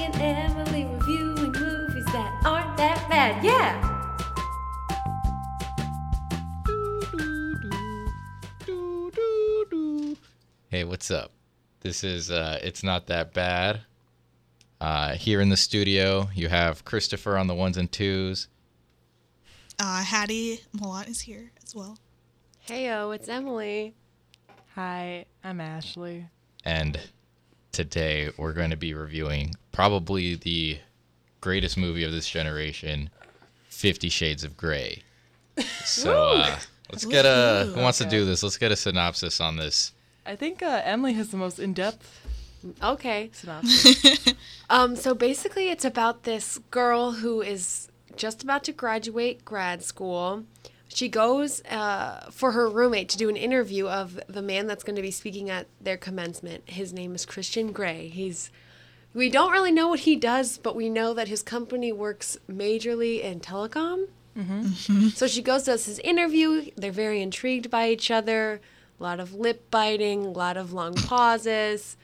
and Emily reviewing movies that aren't that bad. Yeah! Hey, what's up? This is uh It's Not That Bad. Uh here in the studio, you have Christopher on the ones and twos. Uh, Hattie Milan is here as well. Heyo, it's Emily. Hi, I'm Ashley. And today we're going to be reviewing probably the greatest movie of this generation, Fifty Shades of Grey. So uh, let's get a. Who wants to do this? Let's get a synopsis on this. I think uh, Emily has the most in-depth Okay. synopsis. Um, so basically, it's about this girl who is just about to graduate grad school. She goes uh, for her roommate to do an interview of the man that's going to be speaking at their commencement. His name is Christian Grey. He's we don't really know what he does, but we know that his company works majorly in telecom. So she goes does his interview. They're very intrigued by each other. A lot of lip biting, a lot of long pauses.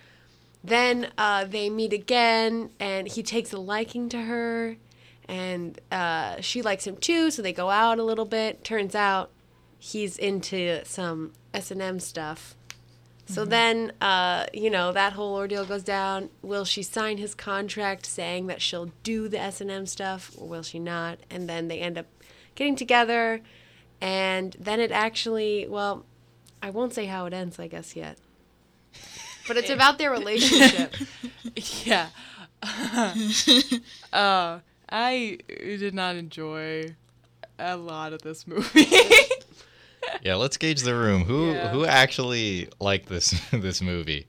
Then uh, they meet again, and he takes a liking to her, and uh, she likes him too. So they go out a little bit. Turns out he's into some S and M stuff. So then, uh, you know, that whole ordeal goes down. Will she sign his contract saying that she'll do the S and M stuff, or will she not? And then they end up getting together, and then it actually, well, I won't say how it ends, I guess yet. But it's about their relationship. yeah. uh, I did not enjoy a lot of this movie. Yeah, let's gauge the room. Who Yeah. who actually liked this this movie?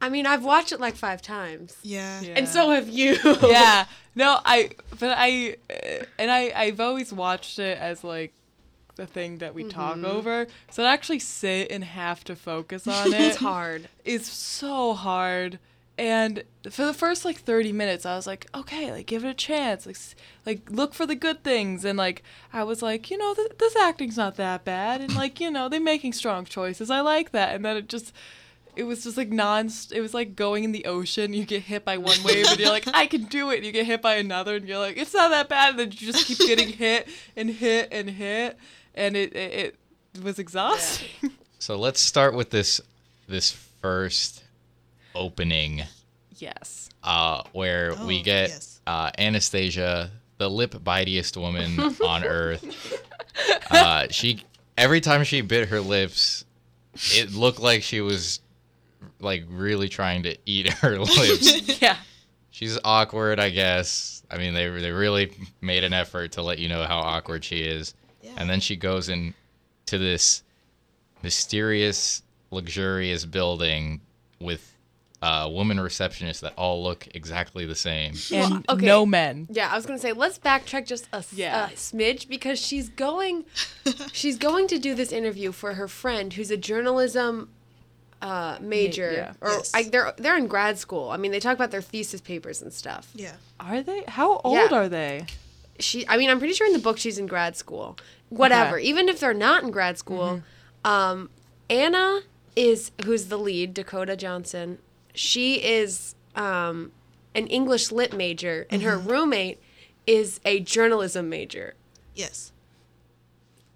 I mean, I've watched it like five times, Yeah. Yeah. and so have you. yeah. No, I. But I, uh, and I. I've always watched it as like the thing that we talk over. So to actually sit and have to focus on it it's hard. It's so hard. And for the first like 30 minutes, I was like, okay, like give it a chance. Like, like look for the good things. And like, I was like, you know, th- this acting's not that bad. And like, you know, they're making strong choices. I like that. And then it just, it was just like non, it was like going in the ocean. You get hit by one wave and you're like, I can do it. And you get hit by another and you're like, it's not that bad. And then you just keep getting hit and hit and hit. And it, it, it was exhausting. So let's start with this this first opening yes. uh, where we Oh, get yes. uh, Anastasia, the lip bitiest woman on earth. Uh, she every time she bit her lips, it looked like she was like really trying to eat her lips. Yeah. She's awkward, I guess. I mean, they they really made an effort to let you know how awkward she is. Yeah. And then she goes in to this mysterious, luxurious building with uh, woman receptionists that all look exactly the same. And okay. no men. Yeah, I was gonna say let's backtrack just a, s- Yeah. a smidge because she's going, she's going to do this interview for her friend who's a journalism uh, major, yeah. or Yes. I, they're they're in grad school. I mean, they talk about their thesis papers and stuff. Yeah. Are they? How old Yeah. are they? She, I mean, I'm pretty sure in the book she's in grad school. Whatever, Okay. even if they're not in grad school, um, Anna is who's the lead, Dakota Johnson. She is um, an English lit major, and her roommate is a journalism major. Yes.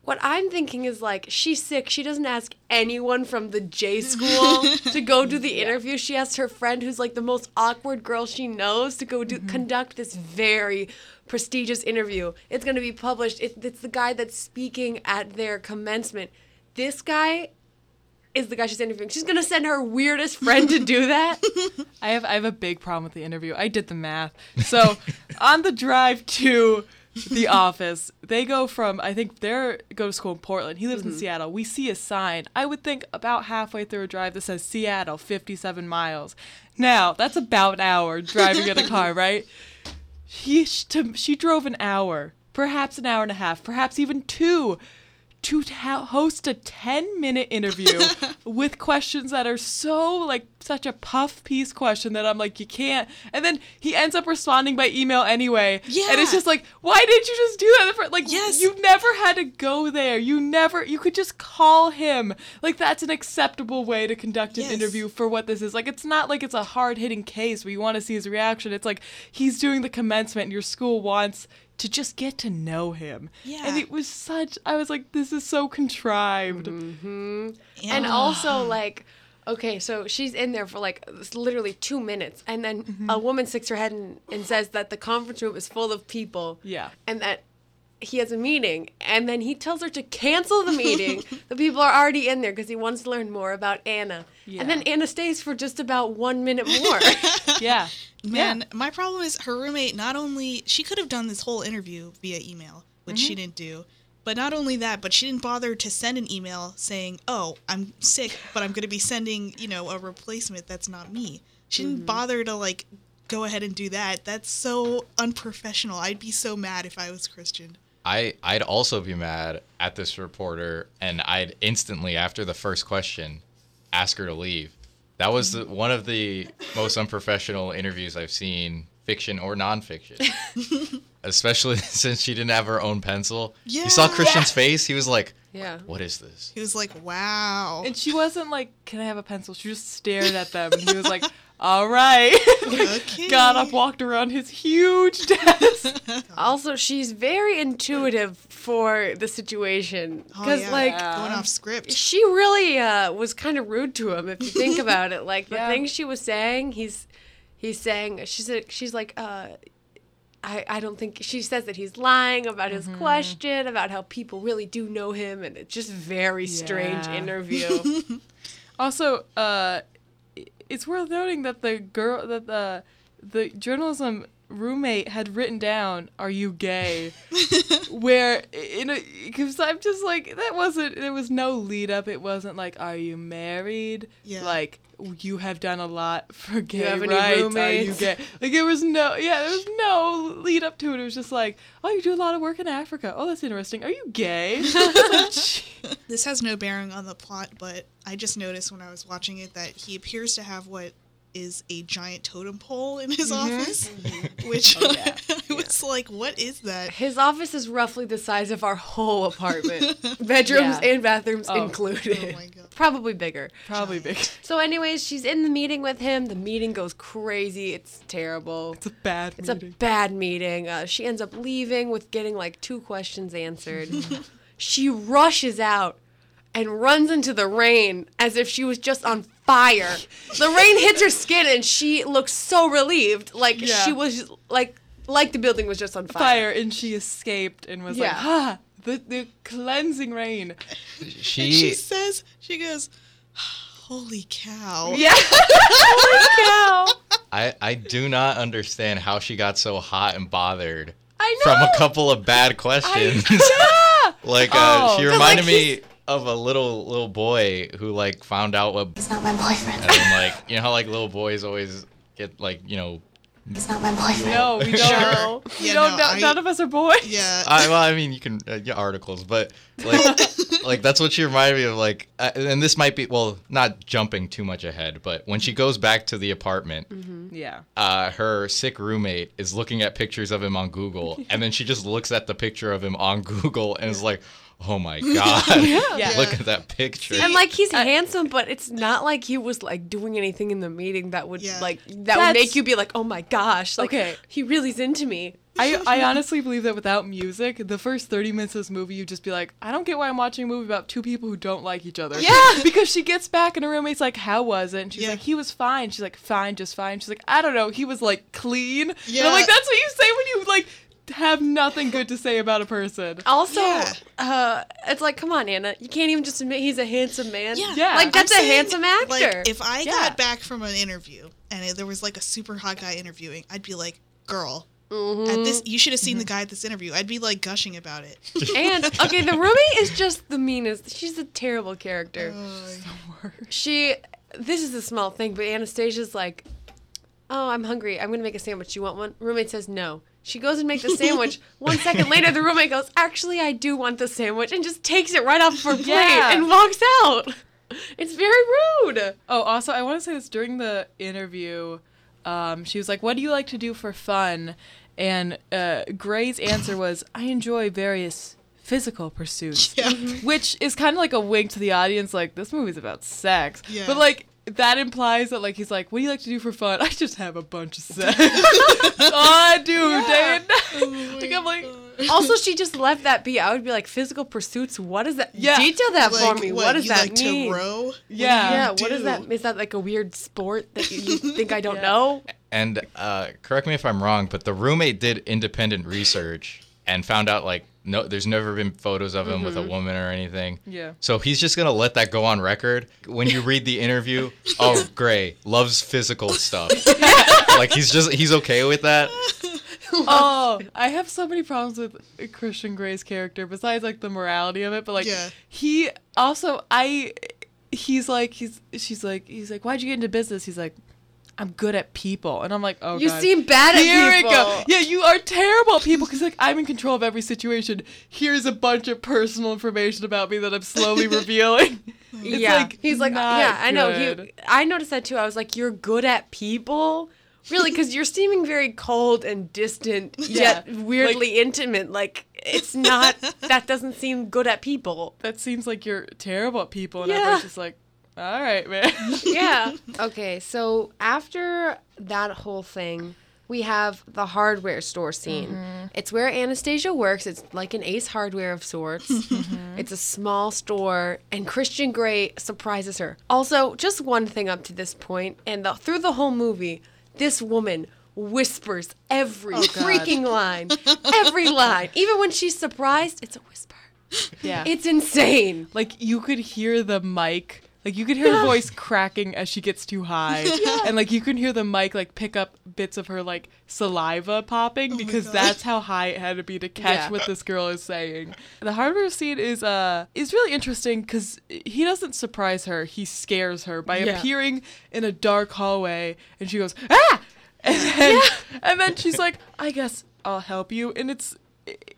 What I'm thinking is like she's sick. She doesn't ask anyone from the J school to go do the interview. She asked her friend, who's like the most awkward girl she knows, to go do conduct this very prestigious interview. It's going to be published. It, it's the guy that's speaking at their commencement. This guy is the guy she's interviewing. She's going to send her weirdest friend to do that. I have I have a big problem with the interview. I did the math. So on the drive to the office, they go from I think they're go to school in Portland. He lives in mm-hmm. Seattle. We see a sign. I would think about halfway through a drive that says Seattle, 57 miles. Now that's about an hour driving in a car, right? She to, she drove an hour, perhaps an hour and a half, perhaps even two, to ta- host a 10 minute interview with questions that are so like such a puff piece question that I'm like you can't and then he ends up responding by email anyway Yeah. and it's just like why didn't you just do that fir- like Yes. you never had to go there you never you could just call him like that's an acceptable way to conduct an Yes. interview for what this is like it's not like it's a hard hitting case where you want to see his reaction it's like he's doing the commencement and your school wants to just get to know him Yeah. and it was such i was like this is so contrived and Yeah. also like okay so she's in there for like literally two minutes and then Mm-hmm. a woman sticks her head in and says that the conference room is full of people Yeah. and that he has a meeting and then he tells her to cancel the meeting the people are already in there because he wants to learn more about anna yeah. and then anna stays for just about one minute more yeah Man, my problem is her roommate not only she could have done this whole interview via email, which Mm-hmm. she didn't do. But not only that, but she didn't bother to send an email saying, "Oh, I'm sick, but I'm going to be sending, you know, a replacement that's not me." She Mm-hmm. didn't bother to like go ahead and do that. That's so unprofessional. I'd be so mad if I was Christian. I I'd also be mad at this reporter, and I'd instantly after the first question ask her to leave. That was the, one of the most unprofessional interviews I've seen, fiction or nonfiction. Especially since she didn't have her own pencil. Yeah. You saw Yeah. Christian's face. He was like, yeah "What is this?" He was like, "Wow." and she wasn't like can i have a pencil she just stared at them and he was like all right okay. got up walked around his huge desk also she's very intuitive for the situation Oh, because yeah. like going off script. she really uh, was kind of rude to him if you think about it like the Yeah. things she was saying he's he's saying she's a, she's like uh I, I don't think she says that he's lying about his question about how people really do know him and it's just very strange Yeah. interview Also, uh, i- it's worth noting that the girl that the the journalism roommate had written down, "Are you gay?" Where in a because I'm just like that wasn't there was no lead up. It wasn't like, "Are you married?" Yeah. Like you have done a lot for gay have any rights. Are you roommates? gay? Like there was no yeah there was no lead up to it. It was just like, "Oh, you do a lot of work in Africa. Oh, that's interesting. Are you gay?" This has no bearing on the plot, but I just noticed when I was watching it that he appears to have what is a giant totem pole in his office, which I was like, "What is that?" his office is roughly the size of our whole apartment bedrooms Yeah. and bathrooms Oh. included Oh my god! probably bigger Probably bigger. so anyways she's in the meeting with him the meeting goes crazy it's terrible It's a bad It's meeting. a bad meeting. Uh, she ends up leaving with getting like two questions answered. she rushes out and runs into the rain as if she was just on fire. The rain hits her skin and she looks so relieved, like Yeah. she was like like the building was just on fire. fire and she escaped and was like, Yeah. ah, the, the cleansing rain. And She, she says, "She goes, holy cow!" Yeah. Holy cow. I I do not understand how she got so hot and bothered I know. from a couple of bad questions. yeah! like uh, Oh. she 'Cause, reminded like, me of a little little boy who like found out what He's not my boyfriend. and then, like you know how like little boys always get like you know He's not my boyfriend. No, we don't. Sure. We Yeah, don't no, no- I- none of us are boys. Yeah. I, well, I mean, you can uh, get articles, but like, like that's what she reminded me of. Like, uh, and this might be well, not jumping too much ahead, but when she goes back to the apartment, Yeah. uh, her sick roommate is looking at pictures of him on Google, and then she just looks at the picture of him on Google and is like, "Oh my god, Yeah. look at that picture." And like he's handsome, but it's not like he was like doing anything in the meeting that would Yeah. like that would make you be like, oh my gosh, like Okay. he really's into me. I, I honestly believe that without music, the first 30 minutes of this movie, you'd just be like, I don't get why I'm watching a movie about two people who don't like each other. Yeah. because she gets back and her roommate's like, How was it? And she's Yeah. like, He was fine. She's like, Fine, just fine. She's like, I don't know. He was like clean. And Yeah. I'm like, That's what you say when you like have nothing good to say about a person. Also, Yeah. uh, it's like, come on, Anna, you can't even just admit he's a handsome man. Yeah. Yeah. like that's I'm a saying, handsome actor. Like, if I Yeah. got back from an interview and it- there was like a super hot guy interviewing, I'd be like, "Girl, Mm-hmm. at this, you should have seen the guy at this interview." I'd be like gushing about it. and okay, the roommate is just the meanest. She's a terrible character. She, this is a small thing, but Anastasia's like, oh, I'm hungry. I'm gonna make a sandwich. You want one? Roommate says no. She goes and makes the sandwich. One second later, the roommate goes, "Actually, I do want the sandwich," and just takes it right off her plate Yeah. and walks out. It's very rude. Oh, also, I want to say this during the interview. Um, she was like, "What do you like to do for fun?" And uh, Grey's answer was, "I enjoy various physical pursuits," Yeah. which is kind of like a wink to the audience, like this movie's about sex. Yeah. But like that implies that like he's like, "What do you like to do for fun?" I just have a bunch of sex. That's all I do day and night. like I'm like, Also, she just left that be. I would be like, physical pursuits. What is that? Yeah. Detail that for me. what, what does you that like mean? to row? yeah. yeah, do What is that? Is that? do? Is that like a weird sport that you, you think I don't Yeah. know? And uh, correct me if I'm wrong, but the roommate did independent research and found out like no, there's never been photos of him with a woman or anything. Yeah. So he's just gonna let that go on record. When you read the interview, oh, Grey loves physical stuff. like he's just he's okay with that. oh, I have so many problems with Christian Grey's character besides like the morality of it, but like Yeah. he also I he's like he's she's like he's like why'd you get into business? He's like I'm good at people, and I'm like oh You God. seem bad at Here people. we go. Yeah, you are terrible at people because like I'm in control of every situation. Here's a bunch of personal information about me that I'm slowly revealing. It's yeah, like he's like, yeah, I know. He, I noticed that too. I was like, you're good at people, really, because you're seeming very cold and distant, yet Yeah, weirdly intimate. Like it's not. that doesn't seem good at people. that seems like you're terrible at people, and Yeah. everyone's just like, all right, man. yeah. Okay, so after that whole thing, we have the hardware store scene. Mm-hmm. It's where Anastasia works. It's like an Ace Hardware of sorts. Mm-hmm. It's a small store, and Christian Grey surprises her. Also, just one thing up to this point, and the, through the whole movie, this woman whispers every oh, freaking line, every line. Even when she's surprised, it's a whisper. yeah, It's insane. like you could hear the mic like you could hear her voice cracking as she gets too high. And like you can hear the mic like pick up bits of her like saliva popping because that's how high it had to be to catch Yeah. what this girl is saying. The hardware scene is uh is really interesting because he doesn't surprise her. He scares her by Yeah. appearing in a dark hallway and she goes ah! And then, and then she's like i guess i'll help you. And it's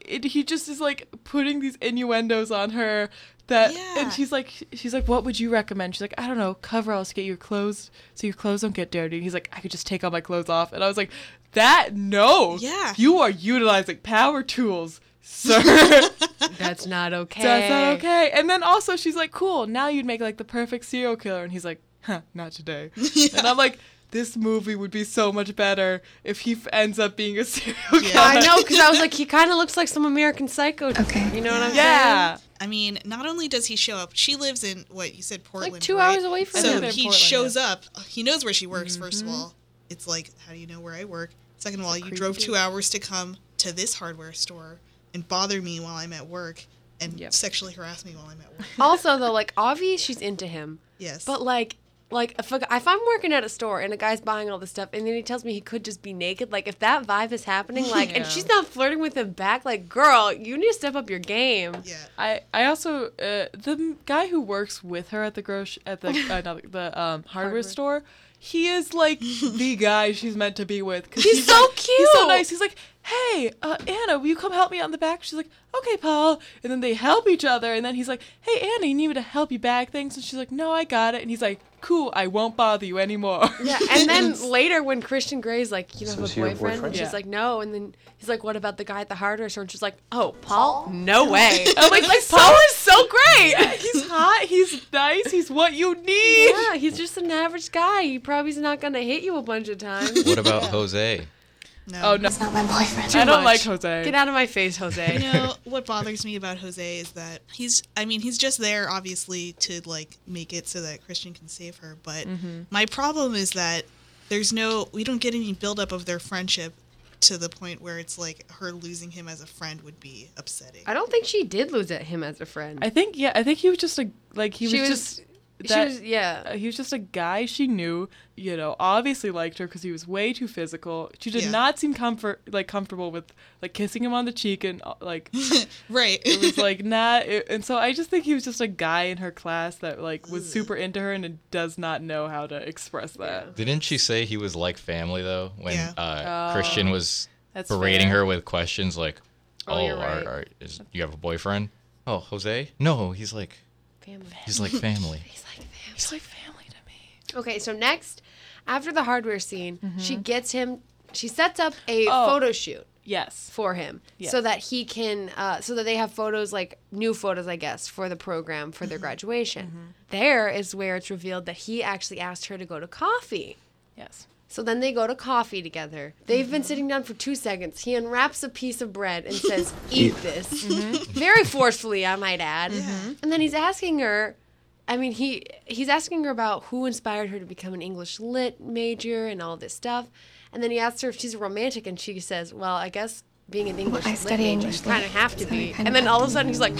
it, it, he just is like putting these innuendos on her that Yeah. and she's like she's like what would you recommend? She's like i don't know coveralls to get your clothes so your clothes don't get dirty. And he's like i could just take all my clothes off. And i was like that no. Yeah. you are utilizing power tools sir. That's not okay. that's not okay. And then also she's like cool now you'd make like the perfect serial killer. And he's like huh not today. And i'm like this movie would be so much better if he f- ends up being a serial killer Yeah. I know, because I was like, he kind of looks like some American Psycho. Okay. You know what I'm saying? yeah I mean, not only does he show up, she lives in what you said, Portland. Like two right? hours away from I So live in he Portland, shows yeah. up. He knows where she works. First of mm-hmm. all, it's like, how do you know where I work? Second of all, you drove two hours to come to this hardware store and bother me while I'm at work and Yep. sexually harass me while I'm at work. Also, though, like, Avi, she's into him. Yes, But, like, like if, a, if I'm working at a store and a guy's buying all this stuff and then he tells me he could just be naked, like, if that vibe is happening, like, and she's not flirting with him back, like, girl, you need to step up your game. yeah, I, I also uh, the guy who works with her at the grocery at the uh, not the um, hardware, Hardware. store, he is like the guy she's meant to be with. He's so like- He's so nice. He's like, hey, uh, Anna, will you come help me on the back? She's like, okay, Paul. And then they help each other. And then he's like, hey, Anna, you need me to help you bag things? And she's like, no, I got it. And he's like, cool, I won't bother you anymore. Yeah, and then later when Christian Grey's like, you know, So have a boyfriend, boyfriend? and she's Yeah. like, no, and then he's like, what about the guy at the hardware store? And she's like, oh, Paul? No way. I'm like, like Paul is so great. he's hot. He's nice. He's what you need. Yeah, he's just an average guy. He probably's not gonna hit you a bunch of times. What about Jose? No. Oh, no. He's not my boyfriend. I don't much. like Jose. Get out of my face, Jose. You know what bothers me about Jose is that he's I mean he's just there obviously to like make it so that Christian can save her but mm-hmm. my problem is that there's no we don't get any buildup of their friendship to the point where it's like her losing him as a friend would be upsetting. I don't think she did lose at him as a friend. I think yeah. I think he was just a like he she was, was, just. She that- was, yeah. Uh, he was just a guy she knew, you know, obviously liked her because he was way too physical. She did Yeah. not seem comfort like comfortable with like kissing him on the cheek and uh, like right. it was like not. It, and so I just think he was just a guy in her class that like was super into her and does not know how to express that. Didn't she say he was like family though when Yeah. uh, Christian was berating fair. her with questions like, Oh, "Oh, you're are, right. are, is, you have a boyfriend? Oh, Jose? No, he's like Family. he's like family." He's like family. He's like family to me. Okay, so next, after the hardware scene, she mm-hmm. gets him. She sets up a Oh. photo shoot Yes. for him Yes. so that he can, uh, so that they have photos like new photos, I guess, for the program for their mm-hmm. graduation. Mm-hmm. There is where it's revealed that he actually asked her to go to coffee. Yes. So then they go to coffee together. They've been sitting down for two seconds. He unwraps a piece of bread and says, Eat this. Very forcefully, I might add. And then he's asking her, I mean, he he's asking her about who inspired her to become an English lit major and all this stuff. And then he asks her if she's a romantic, and she says, Well, I guess being an English I lit study major, English you kind of have to so be. And then all of a sudden he's like,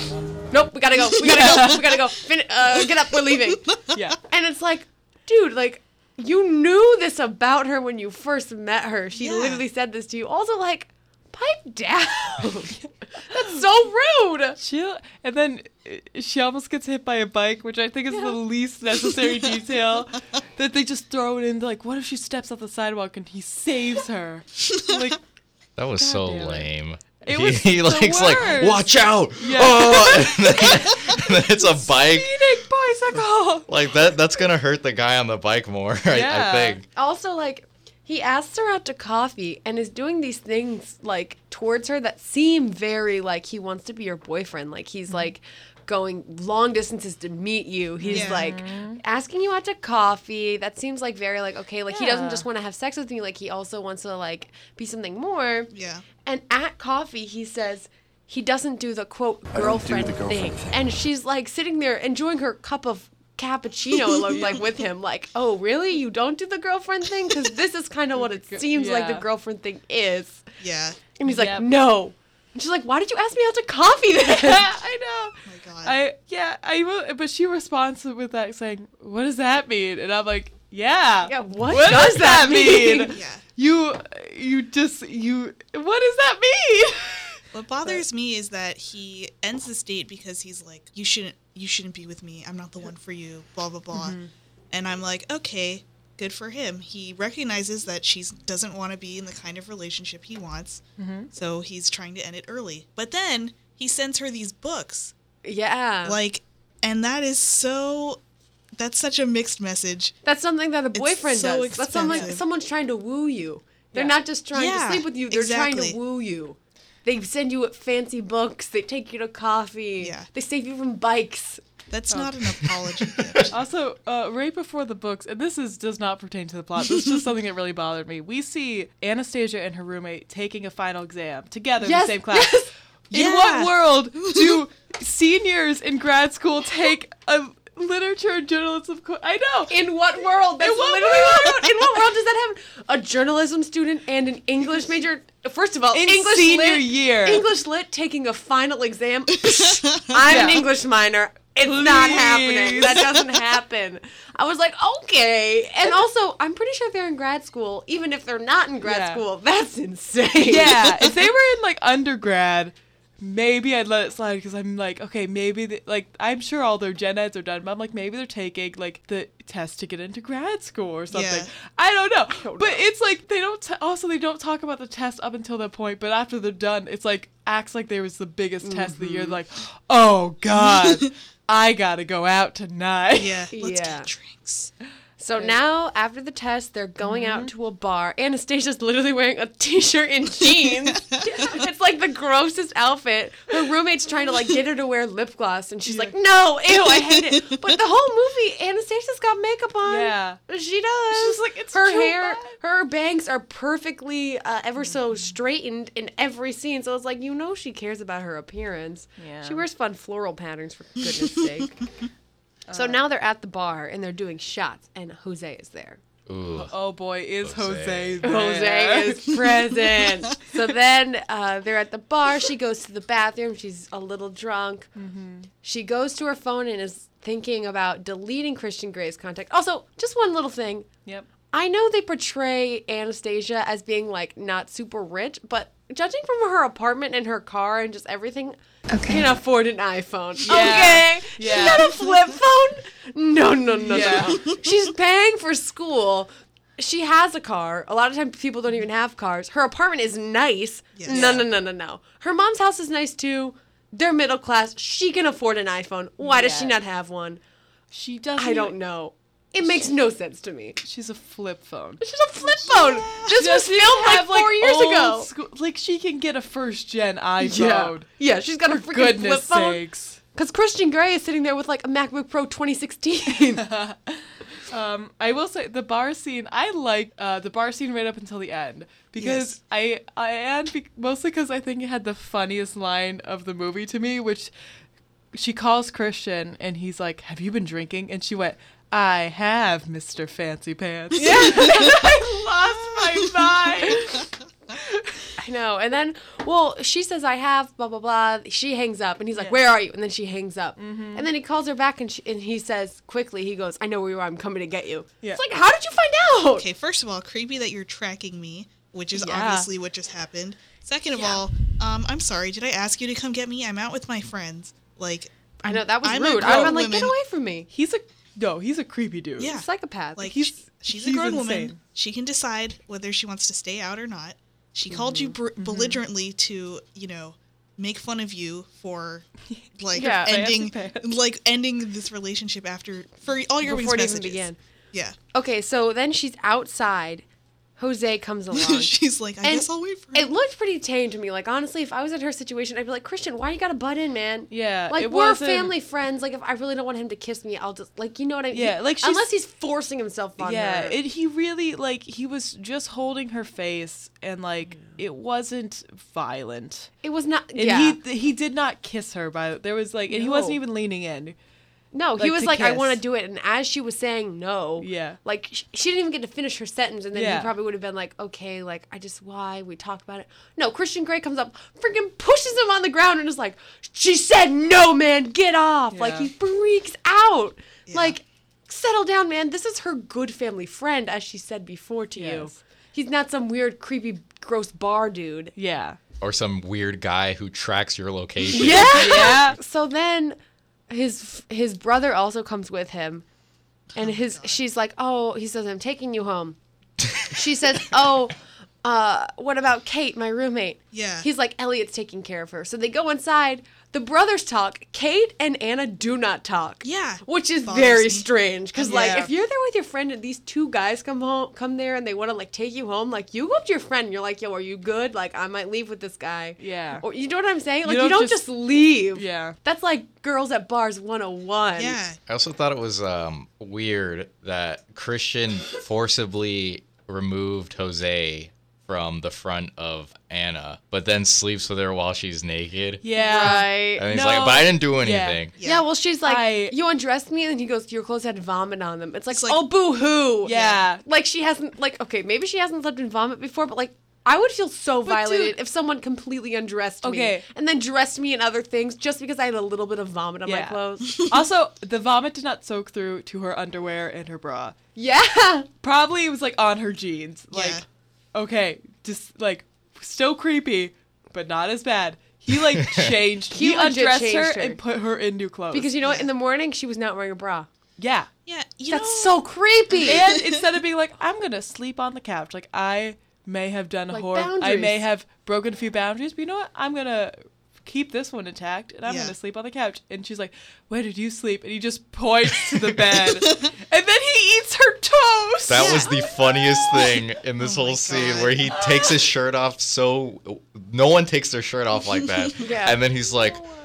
Nope, we gotta go, we gotta go, we gotta go, fin- uh, get up, we're leaving. Yeah. And it's like, dude, like you knew this about her when you first met her. She Yeah. literally said this to you. Also, like, pipe down. That's so rude. She and then uh, she almost gets hit by a bike, which I think is the least necessary detail. That they just throw it in. Like, what if she steps off the sidewalk and he saves her? like, That was God so lame. it. Lame. It he was he the likes like watch out. Yeah. Oh, and then, and then it's a bike. speeding bicycle. Like that that's gonna hurt the guy on the bike more, I, I think. Also, like, he asks her out to coffee and is doing these things, like, towards her that seem very like he wants to be your boyfriend. Like, he's mm-hmm. like, going long distances to meet you. He's Yeah. like asking you out to coffee. That seems like very like okay, like he doesn't just want to have sex with me, like he also wants to like be something more. Yeah. And at coffee, he says he doesn't do the quote don't do girlfriend, the girlfriend thing. thing. And she's like sitting there enjoying her cup of cappuccino, it looked like, with him. Like, oh, really? You don't do the girlfriend thing? Because this is kind of what it seems like the girlfriend thing is. Yeah. And he's like, Yep. no. And she's like, why did you ask me out to coffee then? I know. Oh my god. I yeah, I but she responds with that saying, "What does that mean?" And I'm like, "Yeah, yeah, what, What does that mean? yeah. You you just you what does that mean?" What bothers me is that he ends this date because he's like, "You shouldn't, you shouldn't be with me. I'm not the one for you." Blah blah blah. Mm-hmm. And I'm like, okay, good for him. He recognizes that she doesn't want to be in the kind of relationship he wants, mm-hmm. so he's trying to end it early. But then he sends her these books, Yeah. like, and that is so. That's such a mixed message. That's something that a boyfriend so does. That's something expensive. someone's trying to woo you. They're Yeah. not just trying Yeah, to sleep with you. They're trying to woo you. They send you fancy books. They take you to coffee. Yeah. They save you from bikes. That's not an apology. gift. Also, uh, right before the books, and this is does not pertain to the plot. This is just something that really bothered me. We see Anastasia and her roommate taking a final exam together in the same class. yes. In Yeah. what world do seniors in grad school take a literature and journalism course? I know. In what world? That's In what literally world? what I wrote. In what world does that happen? A journalism student and an English major. First of all, In English senior lit, year. English lit taking a final exam. I'm an English minor. It's not happening. That doesn't happen. I was like, okay. And also, I'm pretty sure they're in grad school. Even if they're not in grad Yeah. school, that's insane. yeah, if they were in like undergrad, maybe I'd let it slide because I'm like, okay, maybe they, like I'm sure all their gen eds are done, but I'm like maybe they're taking like the test to get into grad school or something. Yeah. I don't know, but it's like they don't. T- also, they don't talk about the test up until that point, but after they're done, it's like acts like there was the biggest test of the year. Mm-hmm. Like, oh god, I gotta go out tonight. Yeah. Let's Yeah. get drinks. So now, after the test, they're going out to a bar. Anastasia's literally wearing a t-shirt and jeans. it's like the grossest outfit. Her roommate's trying to like get her to wear lip gloss, and she's like, "No, ew, I hate it." But the whole movie, Anastasia's got makeup on. Yeah. she does. She's like, "It's her hair, much." her bangs are perfectly, uh, ever so straightened in every scene. So it's like you know she cares about her appearance. Yeah. She wears fun floral patterns for goodness sake. So now they're at the bar and they're doing shots, and Jose is there. Ooh. Oh boy, is Jose. Jose there. Jose is present. so then uh, they're at the bar. She goes to the bathroom. She's a little drunk. She goes to her phone and is thinking about deleting Christian Grey's contact. Also, just one little thing. Yep. I know they portray Anastasia as being like not super rich, but judging from her apartment and her car and just everything, Okay. can afford an iPhone. Yeah. Okay. She got a flip phone? No, no, no, Yeah. no, no. She's paying for school. she has a car. A lot of times people don't even have cars. Her apartment is nice. Yes. No, no, no, no, no. Her mom's house is nice too. They're middle class. She can afford an iPhone. Why does she not have one? She doesn't. I don't know. It makes no sense to me. She's a flip phone. She's a flip phone. This was filmed like four years ago. school- like she can get a first gen iPhone. Yeah, yeah she's got a For freaking flip goodness phone. sakes. Because Christian Grey is sitting there with like a MacBook Pro 2016. Um, I will say the bar scene. I like uh, the bar scene right up until the end because I I and be- mostly because I think it had the funniest line of the movie to me, which she calls Christian and he's like, "Have you been drinking?" And she went, "I have, Mister Fancy Pants." Yeah, I lost my mind. I know. And then, well, she says, I have, blah, blah, blah. She hangs up, and he's like, Where are you? And then she hangs up. Mm-hmm. And then he calls her back, and, she, and he says, quickly, he goes, I know where you are. I'm coming to get you. Yeah. It's like, How did you find out? Okay, first of all, creepy that you're tracking me, which is Yeah. obviously what just happened. Second of all, um, I'm sorry. Did I ask you to come get me? I'm out with my friends. Like, I know, that was I'm rude. I'd have been like, Get away from me. He's a no. He's a creepy dude. Yeah. Psychopath. like He's- she's, she's he's a grown insane. woman. She can decide whether she wants to stay out or not. She called you mm-hmm. br- mm-hmm. belligerently to, you know, make fun of you for like Yeah, ending like ending this relationship after for all your Before it even messages. began. Yeah. Okay, so then she's outside. Jose comes along. She's like, I And guess I'll wait for him. It looked pretty tame to me. Like honestly, if I was in her situation, I'd be like, Christian, why you gotta butt in, man? Yeah, Like we're wasn't- family friends. Like if I really don't want him to kiss me, I'll just like you know what I mean. Yeah, like, she's- unless he's forcing himself on yeah, her. it, he really like he was just holding her face and like mm. it wasn't violent. It was not. And yeah. he he did not kiss her by there was like and he wasn't even leaning in. No, he like, was to like, I want to do it, and as she was saying no, Yeah. like sh- she didn't even get to finish her sentence, and then Yeah. he probably would have been like, okay, like I just why we talked about it. No, Christian Grey comes up, freaking pushes him on the ground, and is like, she said no, man, get off. Like he freaks out. Yeah. Like, settle down, man. This is her good family friend, as she said before to you. Yes. He's not some weird, creepy, gross bar dude. Yeah. Or some weird guy who tracks your location. yeah. Yeah. So then his his brother also comes with him. And his she's like, "Oh, he says I'm taking you home." she says, "Oh, uh, what about Kate, my roommate?" Yeah. He's like, "Elliot's taking care of her." So they go inside. The brothers talk. Kate and Anna do not talk. Yeah. Which is Bothers very me. strange cuz like if you're there with your friend and these two guys come home come there and they want to like take you home, like you go up to your friend and you're like, "Yo, are you good? Like I might leave with this guy." Yeah. Or you know what I'm saying? Like you don't don't, just- just, leave. Yeah. That's like girls at bars 101. yeah. I also thought it was um, weird that Christian forcibly removed Jose from the front of Anna, but then sleeps with her while she's naked. Yeah. Right. And he's No. like, but I didn't do Yeah. anything. Yeah. well, she's like, I- you undressed me, and then he goes, your clothes had vomit on them. It's like, It's like- oh, boo hoo. Yeah. Like, she hasn't, like, okay, maybe she hasn't slept in vomit before, but like, I would feel so But, violated dude- if someone completely undressed Okay. me and then dressed me in other things just because I had a little bit of vomit on my clothes. also, the vomit did not soak through to her underwear and her bra. yeah. Probably it was like on her jeans. Like, Yeah. Okay, just like still creepy, but not as bad. He like changed. He he undressed her, changed her. and put her in new clothes. Because you know what? In the morning, she was not wearing a bra. yeah. Yeah. You That's know, so creepy. And instead of being like, I'm gonna sleep on the couch, like I may have done a Like horror, I may have broken a few boundaries, but you know what? I'm gonna keep this one intact, and I'm Yeah. gonna sleep on the couch. And she's like, Where did you sleep? And he just points to the bed, and then he eats her toast. That was the funniest thing in this Oh whole scene where he takes his shirt off so no one takes their shirt off like that. Yeah. And then he's like "Om, om," like,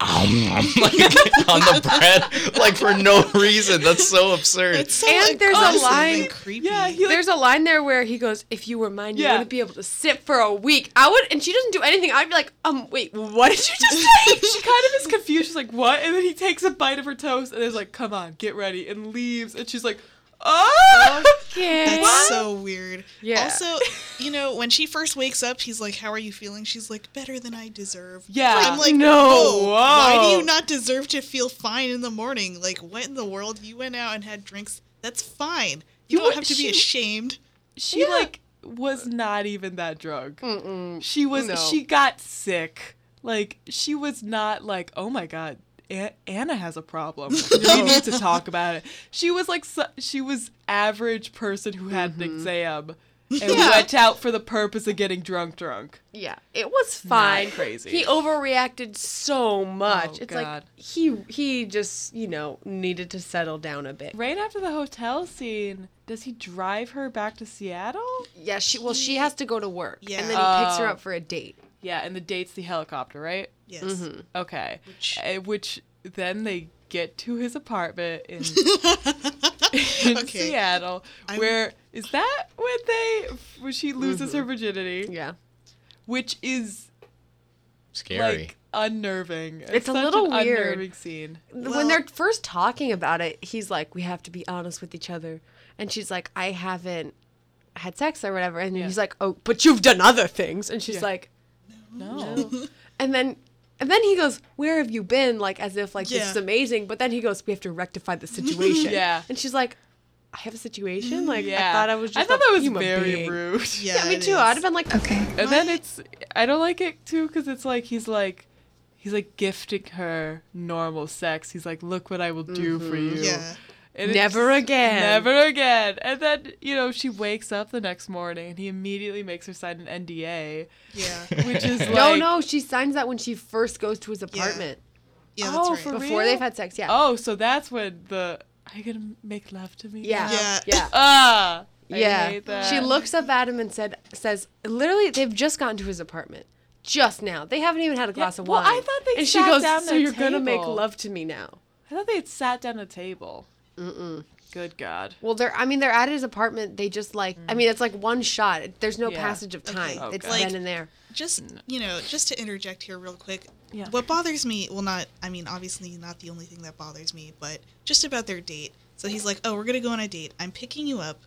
on the bread like for no reason. That's so absurd. It's so And there's a line- creepy. yeah, he like There's a line there where he goes, "If you were mine, you Yeah. wouldn't be able to sit for a week." I would, and she doesn't do anything. I'd be like, "Um, wait, what did you just say?" she kind of is confused. She's like, "What?" And then he takes a bite of her toast and is like, "Come on, get ready," and leaves. And she's like, "Oh." Okay. That's so weird. Yeah. Also, you know, when she first wakes up, he's like, "How are you feeling?" She's like, "Better than I deserve." Yeah. I'm like, No. "Whoa, Why do you not deserve to feel fine in the morning? Like, what in the world? You went out and had drinks. That's fine. You, You don't have to be ashamed." she like was not even that drunk. Mm-mm. She was No. she got sick. Like she was not like, "Oh my god, A- Anna has a problem. We need to talk about it. She was like su- she was average person who had mm-hmm. an exam and went out for the purpose of getting drunk drunk. Yeah, it was fine. crazy. He overreacted so much. Oh, it's God. like he he just you know needed to settle down a bit. Right after the hotel scene, does he drive her back to Seattle? Yeah, she well she has to go to work, Yeah. and then he picks her Oh. up for a date. Yeah, and the date's the helicopter, right? Yes. Mm-hmm. Okay. Which- Uh, which then they get to his apartment in, in Okay. Seattle. I'm- Where is that when they when she loses Mm-hmm. her virginity? Yeah, Which is Scary. like unnerving. It's a such little an weird. unnerving scene. Well- when they're first talking about it, he's like, "We have to be honest with each other," and she's like, "I haven't had sex or whatever," and Yeah. he's like, "Oh, but you've done other things," and she's Yeah. like, No. and then. And then he goes, "Where have you been?" Like as if like this is amazing. But then he goes, "We have to rectify the situation." Yeah. And she's like, "I have a situation. Like Yeah. I thought I was just I thought a that was human very being." rude. Yeah, Yeah, me too. is. I'd have been like, Okay. And then it's I don't like it too because it's like he's like he's like gifting her normal sex. He's like, look what I will do for mm-hmm. you. Yeah. And Never again. Never again. And then you know she wakes up the next morning and he immediately makes her sign an NDA, Yeah. which is like no, no. She signs that when she first goes to his apartment Yeah, that's Oh, right. for before real? they've had sex. Yeah. Oh, so that's when the are you gonna make love to me? yeah. now?" Yeah. Yeah. Ah. I Yeah. hate that. She looks up at him and said, says, literally, they've just gotten to his apartment. Just now. They haven't even had a glass of well, wine. I thought they And she sat goes, down so at a you're going to make love to me now. I thought they had sat down at a table. Mm-mm. Good God. Well, they're, I mean, they're at his apartment. They just like, I mean, it's like one shot. There's no Yeah. passage of time. Okay. It's Okay. then and there. just you know just to interject here real quick Yeah. what bothers me well not i mean obviously not the only thing that bothers me but just about their date so he's like oh we're gonna go on a date i'm picking you up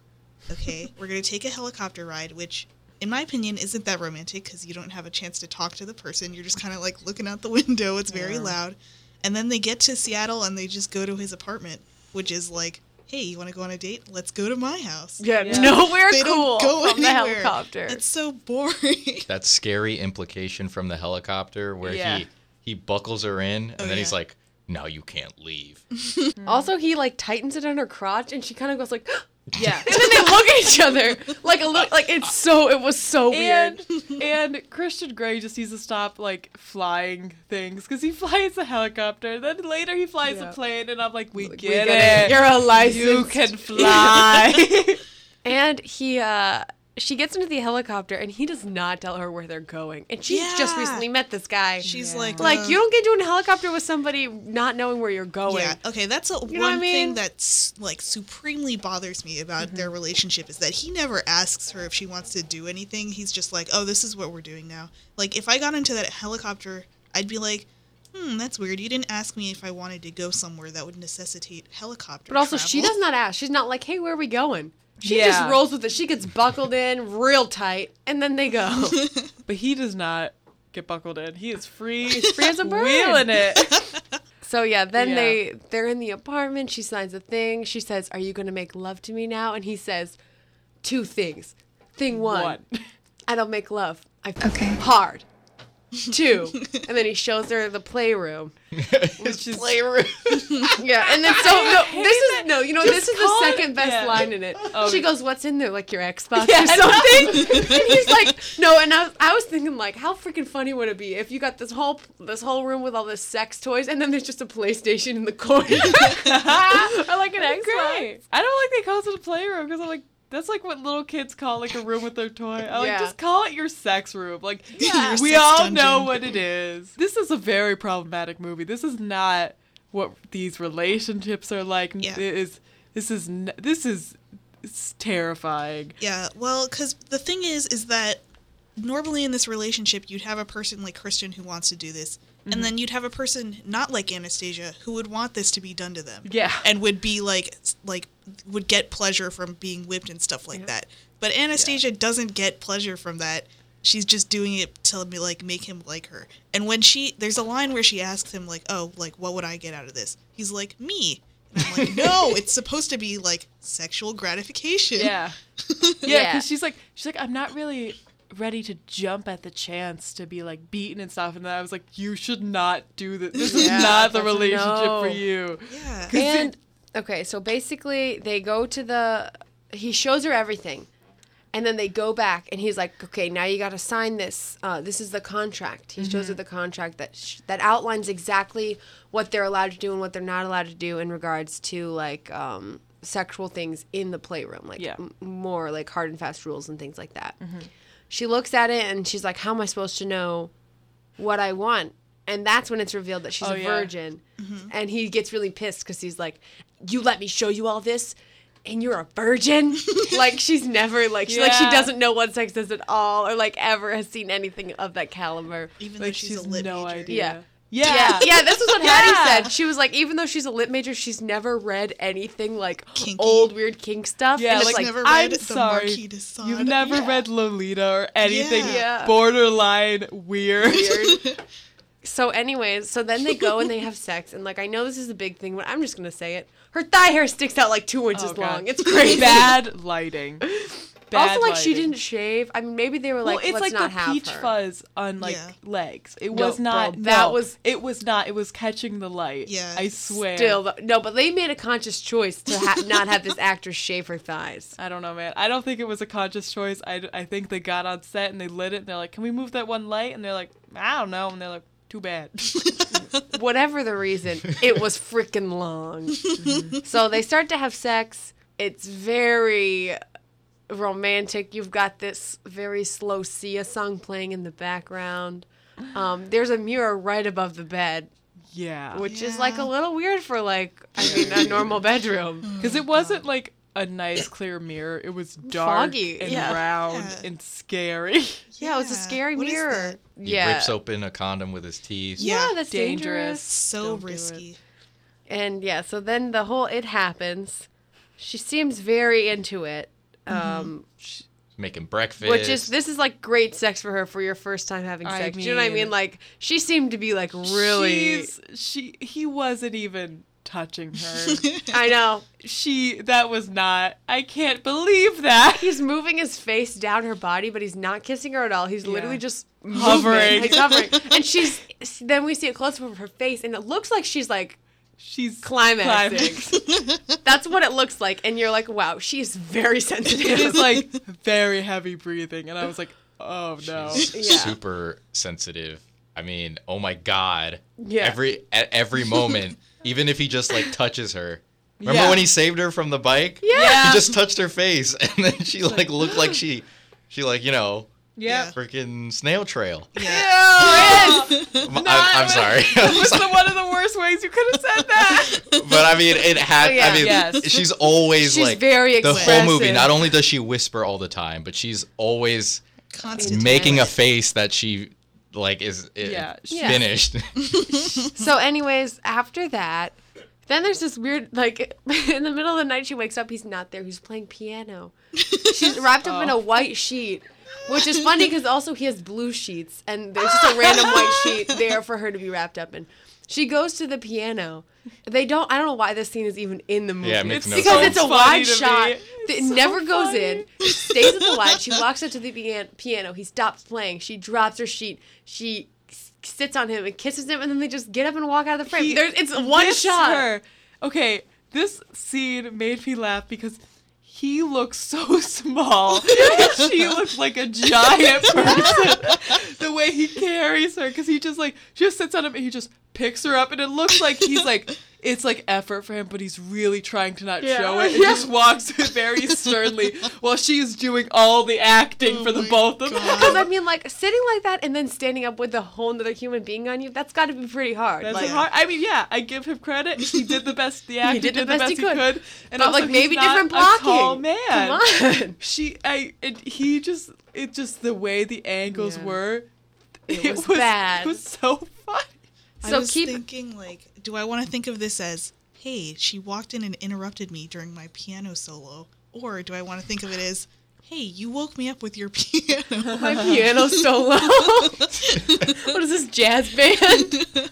okay we're gonna take a helicopter ride which in my opinion isn't that romantic because you don't have a chance to talk to the person you're just kind of like looking out the window it's very Yeah. loud and then they get to seattle and they just go to his apartment which is like hey you want to go on a date let's go to my house Yeah, Yeah. nowhere they cool don't go from the helicopter. it's so boring that scary implication from the helicopter where Yeah. he he buckles her in and Oh, then he's like, "No, you can't leave." Also, he like tightens it on her crotch, and she kind of goes like, Yeah. and then they look at each other like a look. Like it's so. It was so weird. and and Christian Grey just needs to stop like flying things because he flies a helicopter. Then later he flies Yeah. a plane, and I'm like, we, We get, get it. You're a licensed. you can fly. And he, uh, she gets into the helicopter, and he does not tell her where they're going. And she's just recently met this guy. she's Yeah. like like uh, you don't get into a helicopter with somebody not knowing where you're going. Yeah, okay, that's a, know one I mean? thing that's like supremely bothers me about their relationship is that he never asks her if she wants to do anything. He's just like, "Oh, this is what we're doing now." Like if I got into that helicopter, I'd be like, "Hmm, that's weird. You didn't ask me if I wanted to go somewhere that would necessitate helicopter." But also, she does not ask. She's not like, "Hey, where are we going?" She just rolls with it. She gets buckled in real tight, and then they go. but he does not get buckled in. He is free. He's free as a bird. Wheeling it. So yeah, then Yeah. they they're in the apartment. She signs a thing. She says, "Are you going to make love to me now?" And he says, two things. Thing one, One. I don't make love. I Okay. hard. Two, and then he shows her the playroom. Which is Playroom. Yeah, and then so no, this is that. no, you know, Just this is the call it- second best yeah. line in it. Oh. She goes, "What's in there? Like your Xbox Yeah, or something?" and he's like, "No." And I was, I was thinking, like, how freaking funny would it be if you got this whole this whole room with all the sex toys, and then there's just a PlayStation in the corner, or like an Xbox. great. I don't like they call it a playroom because I'm like, that's like what little kids call like a room with their toy. I like Yeah. just call it your sex room. Like Your we all dungeon. know what it is. This is a very problematic movie. This is not what these relationships are like. Yeah. It is this is this is it's terrifying. Yeah, well, because the thing is, is that normally in this relationship, you'd have a person like Christian who wants to do this, Mm-hmm. and then you'd have a person not like Anastasia who would want this to be done to them. Yeah. and would be like, like, would get pleasure from being whipped and stuff like that. But Anastasia doesn't get pleasure from that. She's just doing it to be like make him like her. And when she, there's a line where she asks him like, "Oh, like what would I get out of this?" He's like, "Me." And I'm like, "No, it's supposed to be like sexual gratification." Yeah. Yeah, Yeah. because she's like she's like I'm not really ready to jump at the chance to be like beaten and stuff, and then I was like, "You should not do this. This is Yeah, not the relationship no. for you." Yeah. And okay, so basically they go to the he shows her everything. And then they go back and he's like, "Okay, now you got to sign this. Uh, this is the contract." He shows her the contract that sh- that outlines exactly what they're allowed to do and what they're not allowed to do in regards to like um, sexual things in the playroom, like Yeah. m- more like hard and fast rules and things like that. She looks at it and she's like, "How am I supposed to know what I want?" And that's when it's revealed that she's Oh, a yeah. virgin. Mm-hmm. And he gets really pissed because he's like, "You let me show you all this, and you're a virgin." like she's never like she like she doesn't know what sex is at all, or like ever has seen anything of that caliber. Even though she's, she's a lit no major. idea. Yeah. Yeah. Yeah, yeah, this is what Yeah. Hattie said. She was like, even though she's a lit major, she's never read anything like Kinky. old weird kink stuff. Yeah, and it's She's like, never I'm the sorry. Marquis de Sade. You've never Yeah. read Lolita or anything Yeah. Yeah. borderline weird. weird. So, anyways, so then they go and they have sex, and like I know this is a big thing, but I'm just gonna say it. Her thigh hair sticks out like two inches Oh, long. It's crazy. Bad lighting. Bad also, like she didn't shave. I mean, maybe they were Well, like, it's let's like not the have peach her. fuzz on like Yeah. legs. It No, was not. bro, that no, was- It was not. It was catching the light. Yeah. I swear. Still, though- no, but they made a conscious choice to ha- not have this actress shave her thighs. I don't know, man. I don't think it was a conscious choice. I, I think they got on set and they lit it. And they're like, "Can we move that one light?" And they're like, "I don't know." And they're like, "Too bad." Whatever the reason, it was freaking long. so they start to have sex. It's very romantic. You've got this very slow Sia song playing in the background. Um, there's a mirror right above the bed, yeah. which is like a little weird for like I mean a normal bedroom. Because it wasn't like a nice clear mirror. It was dark Foggy, and yeah. round Yeah. and scary. Yeah, it was a scary What is mirror. that? He yeah, rips open a condom with his teeth. Yeah. yeah, that's Dangerous. dangerous. So Don't risky. And yeah, so then the whole it happens. She seems very into it. Um, Making breakfast. which is this is like great sex for her for your first time having I sex. Do you know what I mean? mean- Like she seemed to be like really. She's, she he wasn't even touching her. I know she that was not. I can't believe that. he's moving his face down her body, but he's not kissing her at all. He's literally Yeah. just Hovering. moving. He's hovering, and she's. Then we see a close up of her face, and it looks like she's like She's climaxing. That's what it looks like, and you're like, wow, she's very sensitive. it is like very heavy breathing, and I was like, oh no. She's Yeah. super sensitive. I mean, oh my god. Yeah. Every at every moment, even if he just like touches her. Remember Yeah. when he saved her from the bike? Yeah. He just touched her face, and then she like looked like she, she like you know, Yeah. freaking snail trail. Yeah. I'm, I'm sorry. That was the, one of the worst ways you could have said that. but I mean, it had. Oh, yeah. I mean, Yes. she's always She's like very the whole movie. Not only does she whisper all the time, but she's always Constant. making a face that she like is i- Yeah, she- Yeah. finished. So, anyways, after that, then there's this weird, like, in the middle of the night, she wakes up. He's not there. He's playing piano. She's wrapped up in oh. a white sheet, which is funny because also he has blue sheets, and there's just a random white sheet there for her to be wrapped up in. She goes to the piano. They don't. I don't know why this scene is even in the movie. Yeah, it makes no because sense. it's a wide shot. It so never goes in. It stays at the light. She walks up to the pian- piano. He stops playing. She drops her sheet. She sits on him and kisses him, and then they just get up and walk out of the frame. He There's, it's one shot. Her. Okay, this scene made me laugh because he looks so small. she looks like a giant person. the way he carries her, because he just like just sits on him and he just picks her up, and it looks like he's like it's like effort for him, but he's really trying to not Yeah. show it. And Yeah. just walks very sternly while she's doing all the acting oh for the my both of them. Because I mean, like sitting like that and then standing up with a whole other human being on you—that's got to be pretty hard. That's like, hard. I mean, yeah, I give him credit. He did the best. The actor did did, the the best best he he could. could. And But, also, like, maybe he's not different A blocking. tall man. Come on. She, I, and he just, it just the way the angles Yeah. were. It was bad. It was so funny. So I was keep- thinking, like, do I want to think of this as, hey, she walked in and interrupted me during my piano solo? Or do I want to think of it as, hey, you woke me up with your piano? my piano solo. what is this jazz band?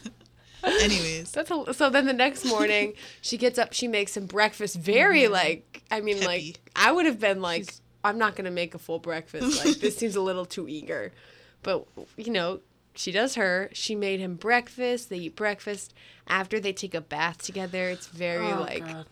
Anyways, That's a, so. Then the next morning, she gets up. She makes some breakfast. Very Mm-hmm. like, I mean, Peppy. like I would have been like I'm not gonna make a full breakfast. Like this seems a little too eager. But you know, she does her. She made him breakfast. They eat breakfast after they take a bath together. It's very Oh, like God.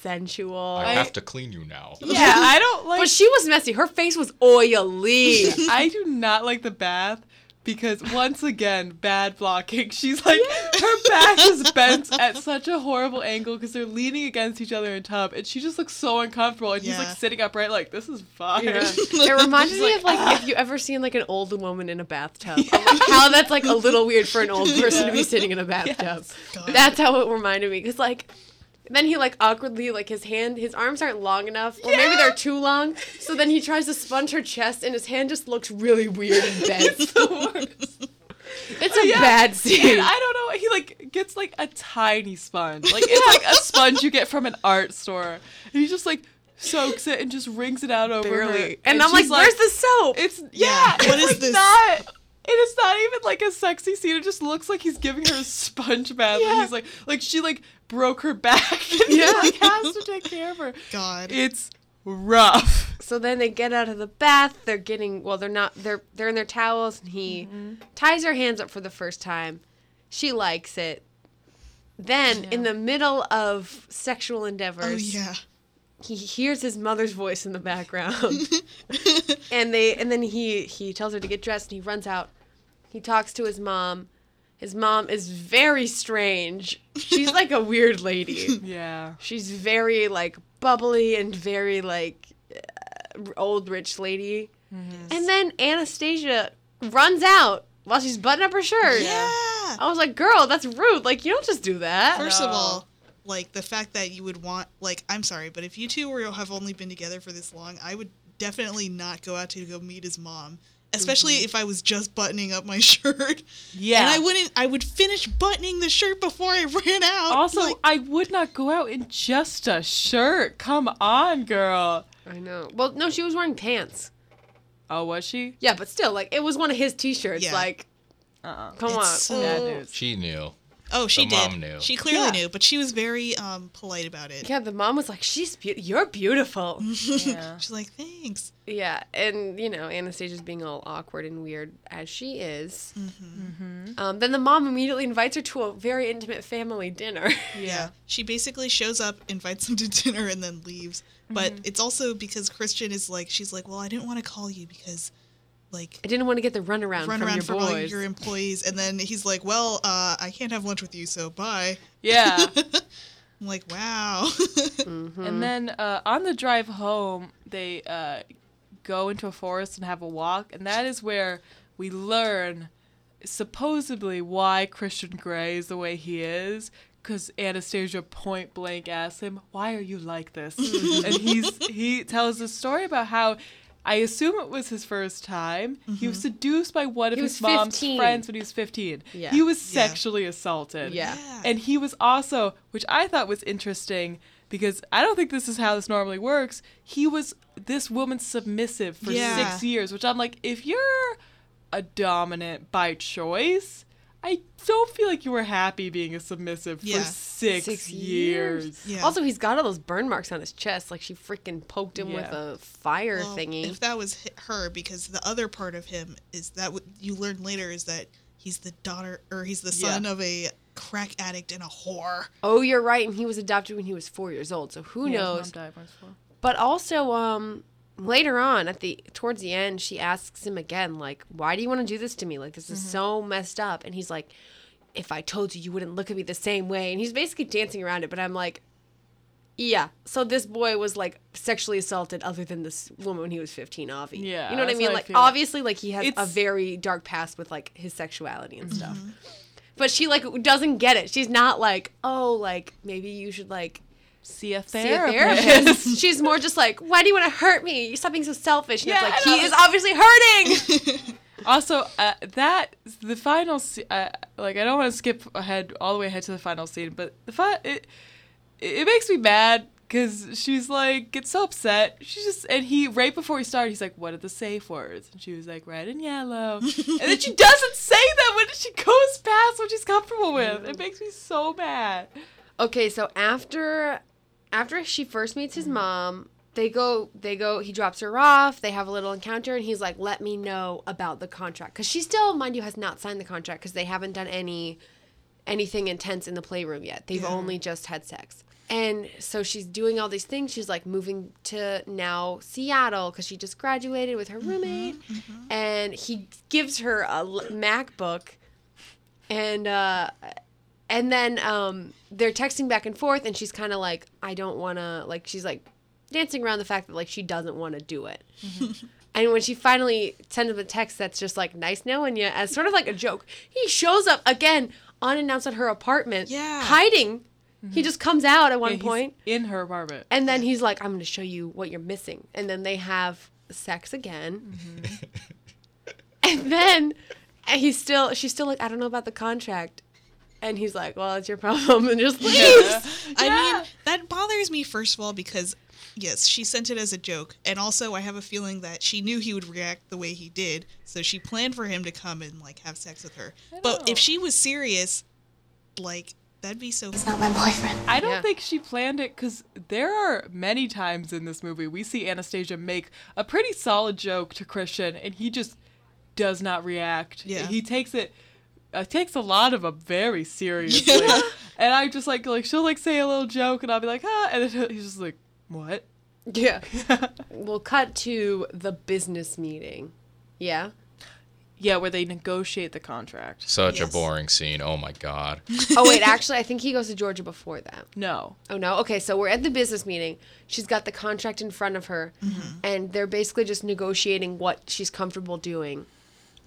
sensual. I have to clean you now. Yeah, I don't like. but she was messy. Her face was oily. I do not like the bath because once again, bad blocking. She's like her back is bent at such a horrible angle because they're leaning against each other in a tub, and she just looks so uncomfortable. And he's like sitting upright, like this is fine. Yeah. It reminds me of like if you ever seen like an old woman in a bathtub. I'm like, how that's like a little weird for an old person to be sitting in a bathtub. God. That's how it reminded me. Cause like then he like awkwardly like his hand his arms aren't long enough or maybe they're too long. So then he tries to sponge her chest and his hand just looks really weird and bent. It's a Yeah. bad And scene. I don't know. He like gets like a tiny sponge. Like it's like a sponge you get from an art store. And he just like soaks it and just wrings it out over her. Barely. And, I'm like, she's where's the soap? It's Yeah, yeah. what it's is like this? Not, and it's not even like a sexy scene. It just looks like he's giving her a sponge bath. And he's like, like she like broke her back. And Yeah. he like has to take care of her. God. It's rough. So then they get out of the bath. They're getting well. They're not. They're they're in their towels, and he mm-hmm. ties her hands up for the first time. She likes it. Then, in the middle of sexual endeavors, oh yeah. he hears his mother's voice in the background, and they and then he he tells her to get dressed, and he runs out. He talks to his mom. His mom is very strange. She's like a weird lady. Yeah. She's very like bubbly and very like uh, old rich lady. And then Anastasia runs out while she's buttoning up her shirt. Yeah. I was like, "Girl, that's rude. Like you don't just do that." First of all, like the fact that you would want, like, I'm sorry, but if you two were have only been together for this long, I would definitely not go out to go meet his mom, especially mm-hmm. if I was just buttoning up my shirt. Yeah. And I wouldn't. I would finish buttoning the shirt before I ran out. also, Like, I would not go out in just a shirt. Come on, girl. I know. Well, no, she was wearing pants. Oh, was she? Yeah, but still, like it was one of his T-shirts. Yeah. Like, Uh-uh. come It's on. so- Bad. She knew. Oh, she the did. mom knew. She clearly Yeah. knew, but she was very um polite about it. Yeah, the mom was like, "She's beau- you're beautiful." Yeah. She's like, thanks. yeah, and you know, Anastasia's being all awkward and weird as she is. Um, then the mom immediately invites her to a very intimate family dinner. Yeah. She basically shows up, invites them to dinner, and then leaves. But Mm-hmm. it's also because Christian is like, she's like, well, I didn't want to call you because, like, I didn't want to get the runaround run from your from all boys. your employees. And then he's like, well, uh, I can't have lunch with you, so bye. Yeah. I'm like, wow. Mm-hmm. And then uh, on the drive home, they uh, go into a forest and have a walk, and that is where we learn supposedly why Christian Grey is the way he is. Because Anastasia point blank asks him, "Why are you like this?" and he's he tells a story about how. I assume it was his first time. He was mm-hmm. seduced by one of He his mom's 15. friends when he was 15. Yeah. He was Yeah. sexually assaulted. Yeah. Yeah. And he was also, which I thought was interesting because I don't think this is how this normally works. He was this woman's submissive for Yeah. six years, which I'm like, if you're a dominant by choice, I don't feel like you were happy being a submissive Yeah. for six, Six years. years. Yeah. Also, he's got all those burn marks on his chest, like she freaking poked him with a fire Well, thingy. If that was her, because the other part of him is that what you learn later is that he's the daughter or he's the son Yeah. of a crack addict and a whore. oh, you're right, and he was adopted when he was four years old. So who Yeah, his knows? mom died when he was four. But also, um, later on at the towards the end, she asks him again, like, "Why do you want to do this to me? Like, this is mm-hmm. so messed up." And he's like, "If I told you, you wouldn't look at me the same way." And he's basically dancing around it. But I'm like, "Yeah." So this boy was like sexually assaulted, other than this woman when he was 15, Avi. Yeah, you know what I mean? I Like, feel. obviously, like he has a very dark past with like his sexuality and stuff. Mm-hmm. But she like doesn't get it. She's not like, oh, like maybe you should like See a see a therapist. therapist. She's more just like, why do you want to hurt me? You stop being so selfish. And Yeah, it's like, he is obviously hurting. Also, uh, that the final, se- uh, like I don't want to skip ahead all the way ahead to the final scene, but the fi- it it makes me mad because she's like gets so upset. She's just and he right before he started, he's like, "What are the safe words?" And she was like, "Red and yellow," and then she doesn't say them when she goes past what she's comfortable with. It makes me so mad. okay, so after after she first meets his mom, they go they go he drops her off they have a little encounter and he's like let me know about the contract. Because she still mind you has not signed the contract because they haven't done any anything intense in the playroom yet. They've only just had sex. And so she's doing all these things. She's like moving to now seattle because she just graduated with her roommate. and he gives her a macbook and uh and then um they're texting back and forth and she's kind of like i don't want to like she's like dancing around the fact that like she doesn't want to do it. Mm-hmm. And when she finally sends him a text that's just like nice knowing you as sort of like a joke he shows up again unannounced at her apartment Yeah. hiding. He mm-hmm. just comes out at one Yeah, point. in her apartment. and then he's like i'm going to show you what you're missing. And then they have sex again. Mm-hmm. And then he's still she's still like i don't know about the contract and he's like well it's your problem and just leaves I Yeah. mean, that bothers me first of all because yes, she sent it as a joke, and also I have a feeling that she knew he would react the way he did, so she planned for him to come and like have sex with her. But if she was serious, like that'd be so. He's not my boyfriend. I don't Yeah. think she planned it because there are many times in this movie we see Anastasia make a pretty solid joke to Christian and he just does not react. Yeah. He takes it. Uh, takes a lot of them very seriously, and I just like like she'll like say a little joke and I'll be like ah, and then he's just like what? yeah we'll cut to the business meeting yeah Yeah, where they negotiate the contract. Such Yes. a boring scene. Oh my god. oh wait actually i think he goes to georgia before that No, Oh no. Okay, so we're at the business meeting. She's got the contract in front of her, and they're basically just negotiating what she's comfortable doing.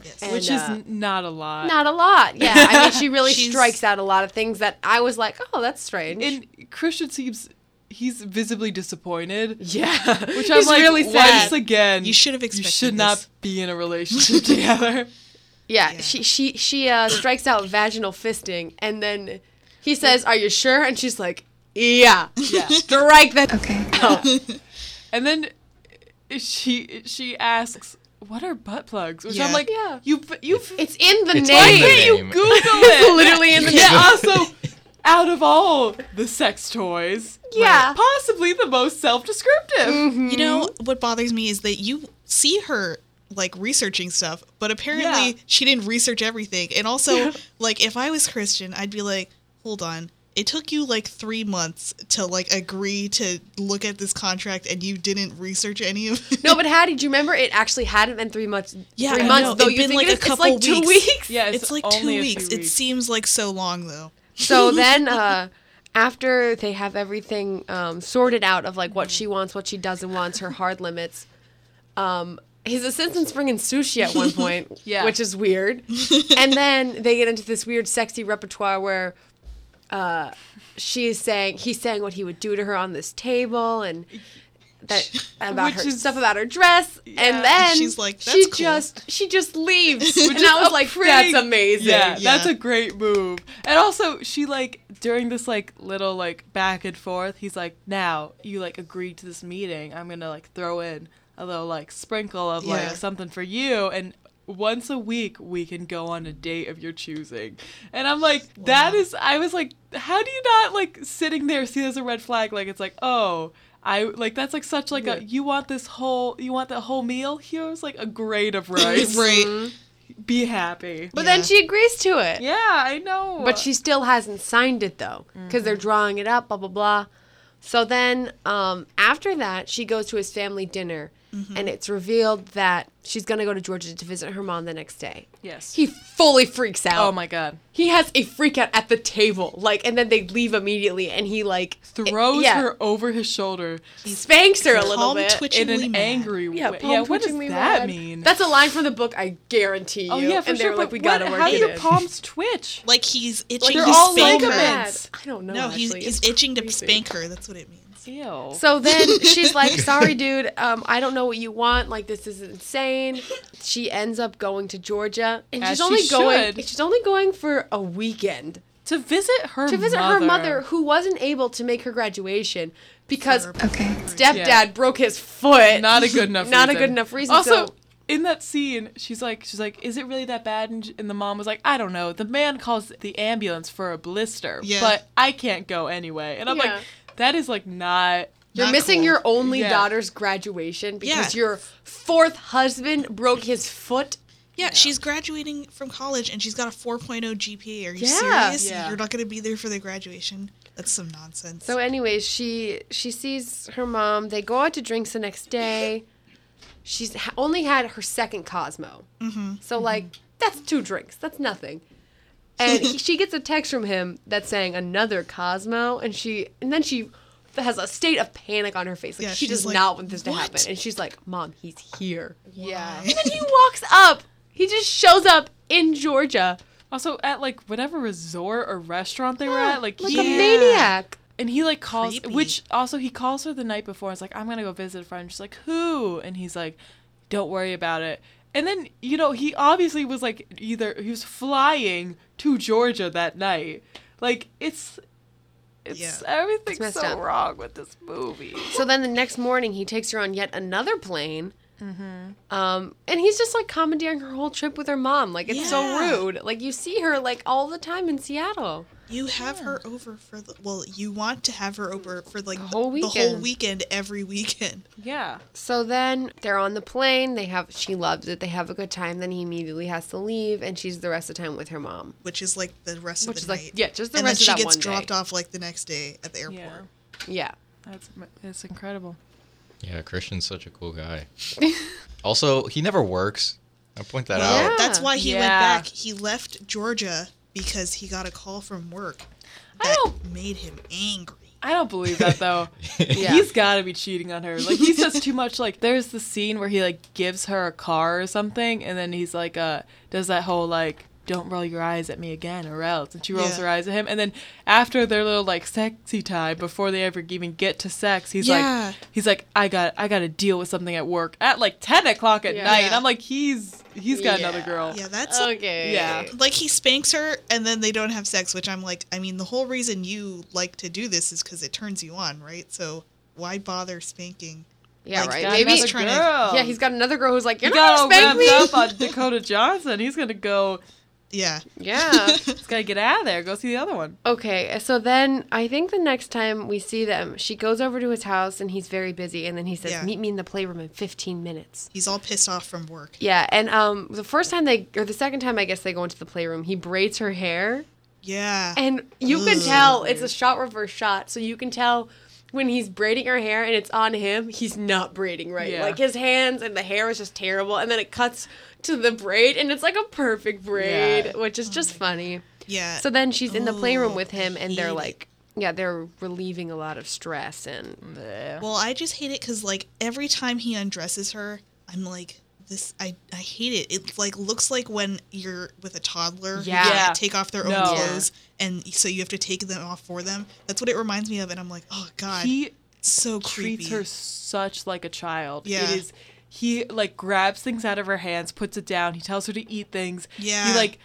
Yes. And, which is uh, not a lot. Not a lot. Yeah, I mean, she really strikes out a lot of things that I was like, oh, that's strange. and Christian seems he's visibly disappointed. yeah, Which I'm He's like, really sad. once again, You should have expected. You expected should not be in a relationship together. Yeah, Yeah. she she she uh, strikes out vaginal fisting, and then he says, "Are you sure?" And she's like, "Yeah, Yeah. strike that." Okay. And then she she asks, "What are butt plugs?" Which I'm Yeah. like, Yeah. you you It's in the It's name. in the can't you. Google it? literally in the yeah. name. Also, out of all the sex toys, Yeah. possibly the most self-descriptive. Mm-hmm. You know what bothers me is that you see her like researching stuff, but apparently Yeah. she didn't research everything. And also, like if I was Christian, I'd be like, "Hold on. It took you like 3 months to like agree to look at this contract and you didn't research any of it." No, but Hattie, do you remember it actually hadn't been three months? Yeah, three I months know. though. It'd You been think like it a is? It's couple like two weeks. weeks. Yeah, it's, like only 2 a weeks. It seems like so long though. So then, uh, after they have everything um, sorted out of like what she wants, what she doesn't want, her hard limits, um, his assistant's bringing sushi at one point, Yeah. which is weird. and then they get into this weird, sexy repertoire where uh, she's saying he's saying what he would do to her on this table and. That about Which her is- stuff about her dress, Yeah. and then She's like, she cool." just she just leaves, Which and I was like, pretty- that's amazing. Yeah, Yeah. that's a great move. And also, she like during this like little like back and forth, he's like, "Now you like agreed to this meeting. I'm gonna like throw in a little like sprinkle of Yeah. like something for you and." Once a week, we can go on a date of your choosing, and I'm like, that is. I was like, how do you not like sitting there see it as a red flag? Like it's like, oh, I like that's like such like a you want this whole you want the whole meal. Here's like a grade of rice. right. Be happy. But Yeah. then she agrees to it. Yeah, I know. But she still hasn't signed it though, because they're drawing it up, blah blah blah. So then, um, after that, she goes to his family dinner, Mm-hmm. and it's revealed that she's gonna go to Georgia to visit her mom the next day. Yes. He fully freaks out. oh my god. He has a freak out at the table, like, and then they leave immediately, and he like Throws yeah, her over his shoulder spanks her a little Palm bit. in an mad. angry Yeah, way. palm Yeah, what does that mad. mean? That's a line from the book. I guarantee oh, you. oh yeah, for and sure. they were like, but we gotta work How do your in. palms twitch? Like he's itching Like, They're to all spank her. I don't know. No, he's actually. he's It's itching to spank her. That's what it means. Ew. So then she's like, "Sorry, dude. Um, I don't know what you want. Like, this is insane." She ends up going to Georgia, and As she's she only going. should. She's only going for a weekend to visit her to visit mother. her mother, who wasn't able to make her graduation because Okay. stepdad Yeah. broke his foot. Not a good enough. Not a reason. good enough reason. Also, so- in that scene, she's like, she's like, is it really that bad? And, and the mom was like, I don't know. The man calls the ambulance for a blister, Yeah. but I can't go anyway. And I'm Yeah. like, that is like not You're Not missing cool. your only Yeah. daughter's graduation because Yeah. your fourth husband broke his foot. Yeah, she's graduating from college and she's got a 4.0 GPA. Are you Yeah. serious? Yeah. You're not going to be there for the graduation? That's some nonsense. So, anyways, she she sees her mom. They go out to drinks the next day. She's ha- only had her second Cosmo. Mm-hmm. So, like, that's two drinks. That's nothing. And he, she gets a text from him that's saying another Cosmo, and she and then she has a state of panic on her face. Like Yeah, she does like, not want this to happen, and she's like, "Mom, he's here." Yeah. And then he walks up. He just shows up in Georgia, Also, at like whatever resort or restaurant they were at, like, like he, a maniac. and he like calls, Creepy. which also he calls her the night before. It's like I'm gonna go visit a friend. She's like, who? And he's like, don't worry about it. And then you know he obviously was like either he was flying to Georgia that night. Like it's, it's Yeah. everything's messed so up. wrong with this movie. So then the next morning, he takes her on yet another plane. Um, and he's just like commandeering her whole trip with her mom. Like it's so rude. Like you see her like all the time in Seattle. you have her over for the well, you want to have her over for like the whole the whole weekend. weekend every weekend. Yeah. So then they're on the plane. They have she loves it. They have a good time. Then he immediately has to leave, and she's the rest of the time with her mom. Which is like the rest Which of is the like- night. yeah, just the and rest of then that she gets one day. dropped off like the next day at the airport. Yeah. Yeah. That's it's incredible. Yeah, Christian's such a cool guy. also, he never works. I point that Well, out. That's why he went back. He left Georgia because he got a call from work I that don't- made him angry. I don't believe that though. Yeah. He's got to be cheating on her. Like he says too much. Like there's the scene where he like gives her a car or something, and then he's like, uh, does that whole like, don't roll your eyes at me again or else, and she rolls Yeah. her eyes at him, and then after their little like sexy time before they ever even get to sex, he's Yeah. like, he's like, I got, I got to deal with something at work at like ten o'clock at Yeah. night, and I'm like, he's, he's got another girl. Yeah, that's Okay. Yeah. like he spanks her and then they don't have sex, which I'm like, I mean, the whole reason you like to do this is because it turns you on, right? So why bother spanking? Yeah. Like, right. Maybe. another trying to- girl. Yeah. He's got another girl who's like, you're got not all gonna spank me. up on Dakota Johnson. He's gonna go. Yeah. Yeah. He's gotta get out of there. Go see the other one. Okay, so then I think the next time we see them, she goes over to his house and he's very busy, and then he says, Yeah. "Meet me in the playroom in 15 minutes." He's all pissed off from work. Yeah, and um, the first time they, or the second time I guess they go into the playroom, he braids her hair, Yeah. and you can tell it's a shot reverse shot, so you can tell when he's braiding her hair and it's on him, he's not braiding right. Yeah. Like his hands and the hair is just terrible, and then it cuts to the braid, and it's like a perfect braid, Yeah. which is just funny. yeah. So then she's in the playroom Oh, with him, and they're like, yeah, they're relieving a lot of stress, and Well, I just hate it because like every time he undresses her, I'm like, this. I I hate it. It like looks like when you're with a toddler, Yeah. Yeah. take off their own No. clothes, and so you have to take them off for them. That's what it reminds me of, and I'm like, oh god, He so treats creepy. her such like a child. Yeah. It is he like grabs things out of her hands, puts it down, he tells her to eat things. Yeah. He like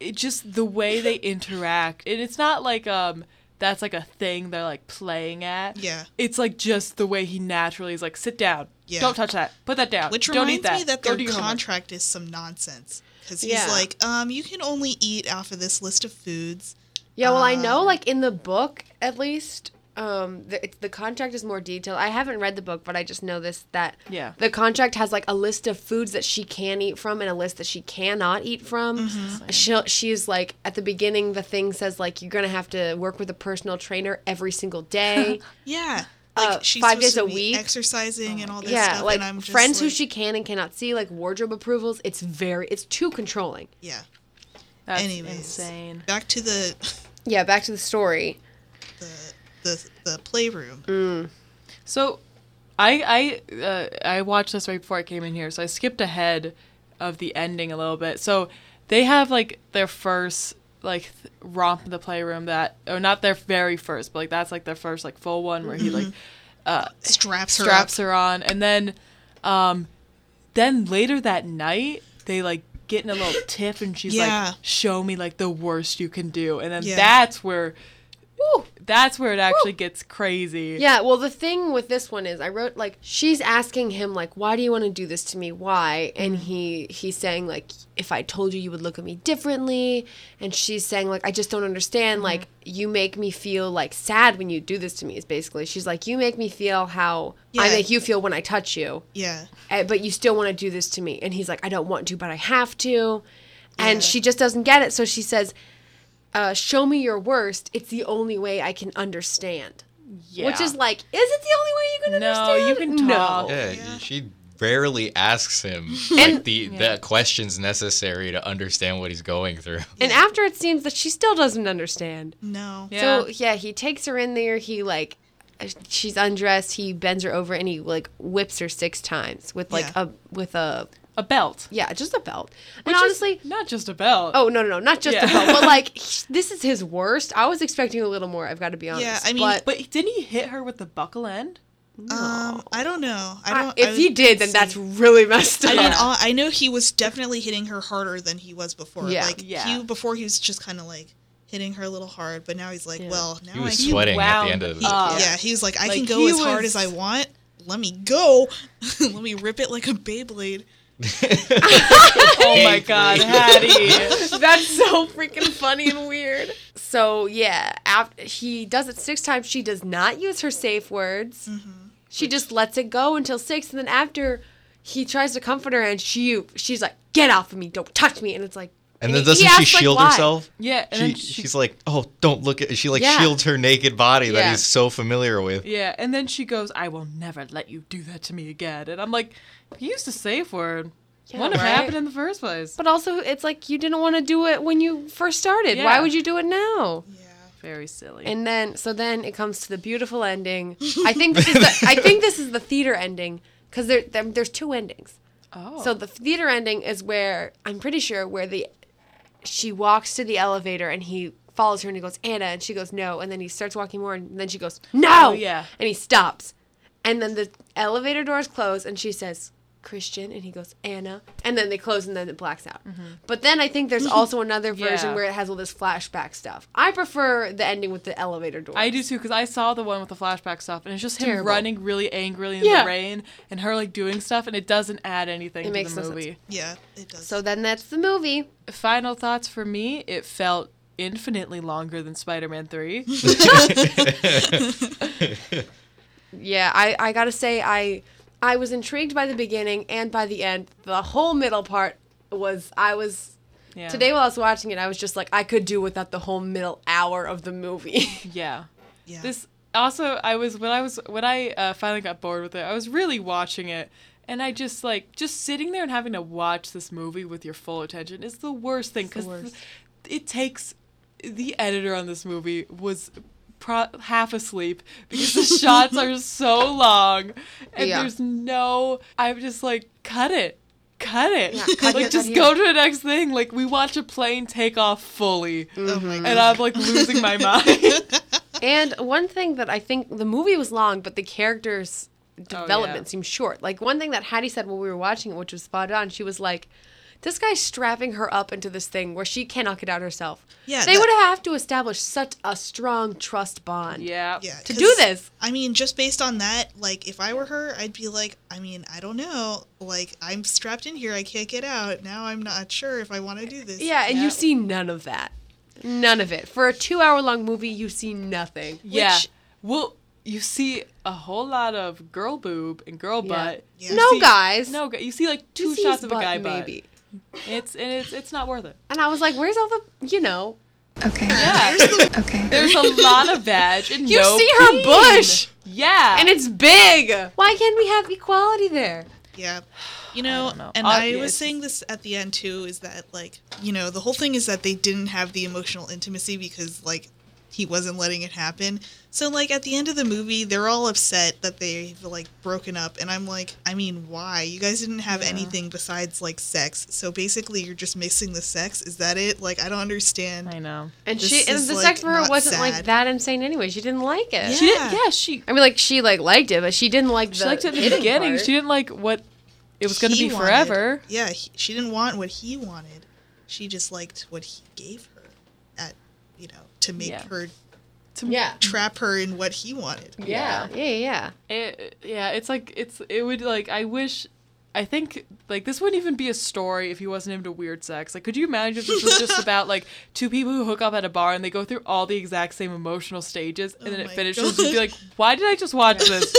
it just the way they interact. And it's not like um that's like a thing they're like playing at. Yeah. It's like just the way he naturally is like, sit down. Yeah. Don't touch that. Put that down. Which Don't reminds eat that. me that Go their do your homework." contract is some nonsense. Because he's Yeah. like, um, you can only eat off of this list of foods. yeah. Well, I know, Um, like in the book, at least, um, the, it's, the contract is more detailed. I haven't read the book, but I just know this that Yeah. the contract has like a list of foods that she can eat from and a list that she cannot eat from. Mm-hmm. She'll, she's like at the beginning, the thing says like you're gonna have to work with a personal trainer every single day. Yeah. Uh, she's five days to a be week. exercising and all this yeah, stuff. like and I'm just friends who she can and cannot see, like wardrobe approvals. It's very, it's too controlling. Yeah. That's Anyways, insane. back to the Yeah, back to the story. the the, the playroom. Mm. So, I I uh, I watched this right before I came in here, so I skipped ahead of the ending a little bit. So they have like their first like th- romp in the playroom that, or not their very first, but like that's like their first like full one where he like uh, Straps her straps up. her on, and then um, then later that night they like get in a little tiff, and she's Yeah. like, "Show me like the worst you can do," and then Yeah. that's where Woo. That's where it actually gets crazy. Yeah, well, the thing with this one is, I wrote like she's asking him like, "Why do you want to do this to me? Why?" And he he's saying like, "If I told you, you would look at me differently." And she's saying like, "I just don't understand. Like, you make me feel like sad when you do this to me." Is basically she's like, "You make me feel how I make you feel when I touch you, Yeah. eh, but you still want to do this to me." And he's like, "I don't want to, but I have to." And Yeah. she just doesn't get it, so she says. Uh, show me your worst. It's the only way I can understand. Yeah. Which is like, is it the only way you can No, understand? you can talk. Yeah, Yeah. she rarely asks him And- like the the questions necessary to understand what he's going through. And after it seems that she still doesn't understand. No. Yeah. So yeah, he takes her in there. He like, she's undressed. He bends her over and he like whips her six times with like Yeah. a with a a belt. yeah, just a belt. Which And is honestly, not just a belt. oh no no no, not just Yeah. a belt, but like he- this is his worst. I was expecting a little more. I've got to be honest. Yeah, I mean, but, But didn't he hit her with the buckle end? Um, I don't know. I I- don't. if I he did, then see. that's really messed up. I mean, Yeah. all, I know he was definitely hitting her harder than he was before. Yeah. Like Yeah. he before he was just kind of like hitting her a little hard, but now he's like, Yeah. well, now He I was can. sweating at the end of He, the up. yeah, he was like, I Like, can go he as hard as I want. Let me go. Let me rip it like a Beyblade. Oh my god, Hattie. That's so freaking funny and weird. So yeah, after he does it six times. She does not use her safe words. Mm-hmm. She just lets it go until six, and then after he tries to comfort her, and she she's like, "Get off of me! Don't touch me!" And it's like, And he- then he doesn't she asks, like, shield why. herself? Yeah, and She, then she, she's like, oh, don't look at. She like Yeah. shields her naked body that he's so familiar with. yeah, and then she goes, "I will never let you do that to me again." And I'm like, "You used a safe word. Yeah, Wouldn't have right? happened in the first place." But also, it's like you didn't want to do it when you first started. Why would you do it now? Yeah. Very silly. And then, so then it comes to the beautiful ending. I think this is the, I think this is the theater ending because there, there there's two endings. oh, So the theater ending is where I'm pretty sure where the she walks to the elevator and he follows her and he goes Anna and she goes no and then he starts walking more and then she goes no Oh, yeah. and he stops and then the elevator doors close and she says Christian and he goes Anna and then they close and then it blacks out. But then I think there's also another version Mm-hmm. Yeah. where it has all this flashback stuff. I prefer the ending with the elevator door. I do too because I saw the one with the flashback stuff, and it's just him running really angrily in Yeah. the rain, and her like doing stuff, and it doesn't add anything It to makes the no sense. movie. Yeah, it does. So then that's the movie. Final thoughts for me: it felt infinitely longer than Spider-Man Three. Yeah, I, I gotta say I I was intrigued by the beginning and by the end. The whole middle part was I was Yeah. today while I was watching it, I was just like I could do without the whole middle hour of the movie. Yeah. yeah. This also I was when I was when I uh, finally got bored with it. I was really watching it, and I just like just sitting there and having to watch this movie with your full attention is the worst thing because it takes the editor on this movie was. Pro- half asleep because the shots are so long and Yeah. there's no i'm just like cut it cut it Yeah, cut like here, just cut go to the next thing like we watch a plane take off fully oh my god. and i'm like losing my mind and one thing that I think the movie was long, but the characters development Oh, yeah. seemed short. Like one thing that Hattie said while we were watching it, which was spot on, she was like, "This guy's strapping her up into this thing where she cannot get out herself." Yeah, they that- would have to establish such a strong trust bond. yeah yeah. To 'cause, do this. I mean, just based on that, like if I were her, I'd be like, I mean, I don't know. Like I'm strapped in here, I can't get out. Now I'm not sure if I want to do this. Yeah, and Yeah. you see none of that. None of it. For a two hour long movie, you see nothing. Yeah. Which- well, you see a whole lot of girl boob and girl Yeah. butt. Yeah. No see- guys. No, you see like two shots his of a butt, guy butt. Maybe. It's and it's it's not worth it. And I was like, where's all the, you know, Okay. Yeah. Okay. There's a lot of vag and You no see her peen. bush! Yeah. and it's big. Why can't we have equality there? Yeah. You know, don't know. and Uh, I was saying this at the end too is that like, you know, the whole thing is that they didn't have the emotional intimacy because like he wasn't letting it happen. So like at the end of the movie, they're all upset that they've like broken up and I'm like, I mean, why? You guys didn't have anything besides like sex. So basically you're just missing the sex. Is that it? Like I don't understand. I know. And This she and is, the like, sex for her wasn't like that insane anyway. She didn't like it. Yeah. She didn't. yeah, she I mean, like she like liked it, but she didn't like the she liked it in the beginning. part. She didn't like what it was going to be wanted- forever. Yeah, he, she didn't want what he wanted. She just liked what he gave her at, you know, to make Yeah. her to Yeah. trap her in what he wanted. Yeah, yeah, yeah. It, yeah, it's like it's it would like I wish I think like this wouldn't even be a story if he wasn't into weird sex. Like could you imagine if this was just about like two people who hook up at a bar and they go through all the exact same emotional stages and Oh then it finishes God. and be like, Why did I just watch this?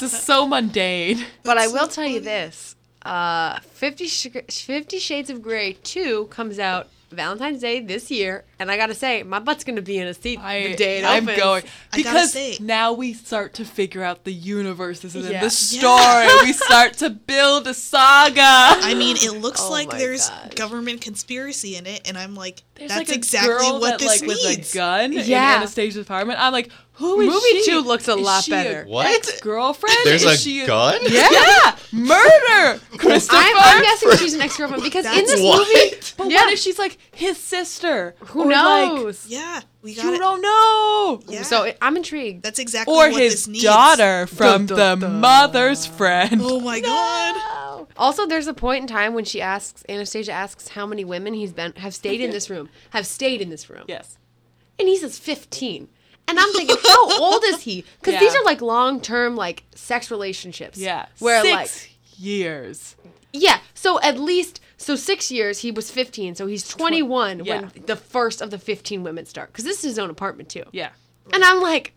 this is so mundane. But I will tell you this: uh, Fifty Sh- Fifty Shades of Grey two comes out Valentine's Day this year, and I gotta say, my butt's gonna be in a seat I, the day it I'm opens. going because say- now we start to figure out the universes and then Yeah. the story. we start to build a saga. I mean, it looks Oh like there's gosh. government conspiracy in it, and I'm like, There's that's like a exactly girl what that, this like, needs. with a gun in Yeah. Anastasia's apartment. I'm like, who is Movie she? two looks a Is lot she better. What? girlfriend? There's is a she gun? Yeah, murder, Christopher. I'm, I'm guessing she's an ex-girlfriend because in this What? movie, But Yeah. what if she's like his sister? who Or, like, knows? Yeah, we you got it. don't know. Yeah. So I'm intrigued. That's exactly Or what his this needs. Or his daughter from Dun, the dun, dun. mother's friend. Oh my god. Also, there's a point in time when she asks Anastasia asks how many women he's been have stayed in this room, have stayed in this room, Yes. and he says 15. And I'm thinking, how old is he? Because these are like long term like sex relationships. Yeah. Where Six like years. yeah, so at least so six years he was 15, so he's 21 yeah. when the first of the 15 women start. Because this is his own apartment too. Yeah. And I'm like,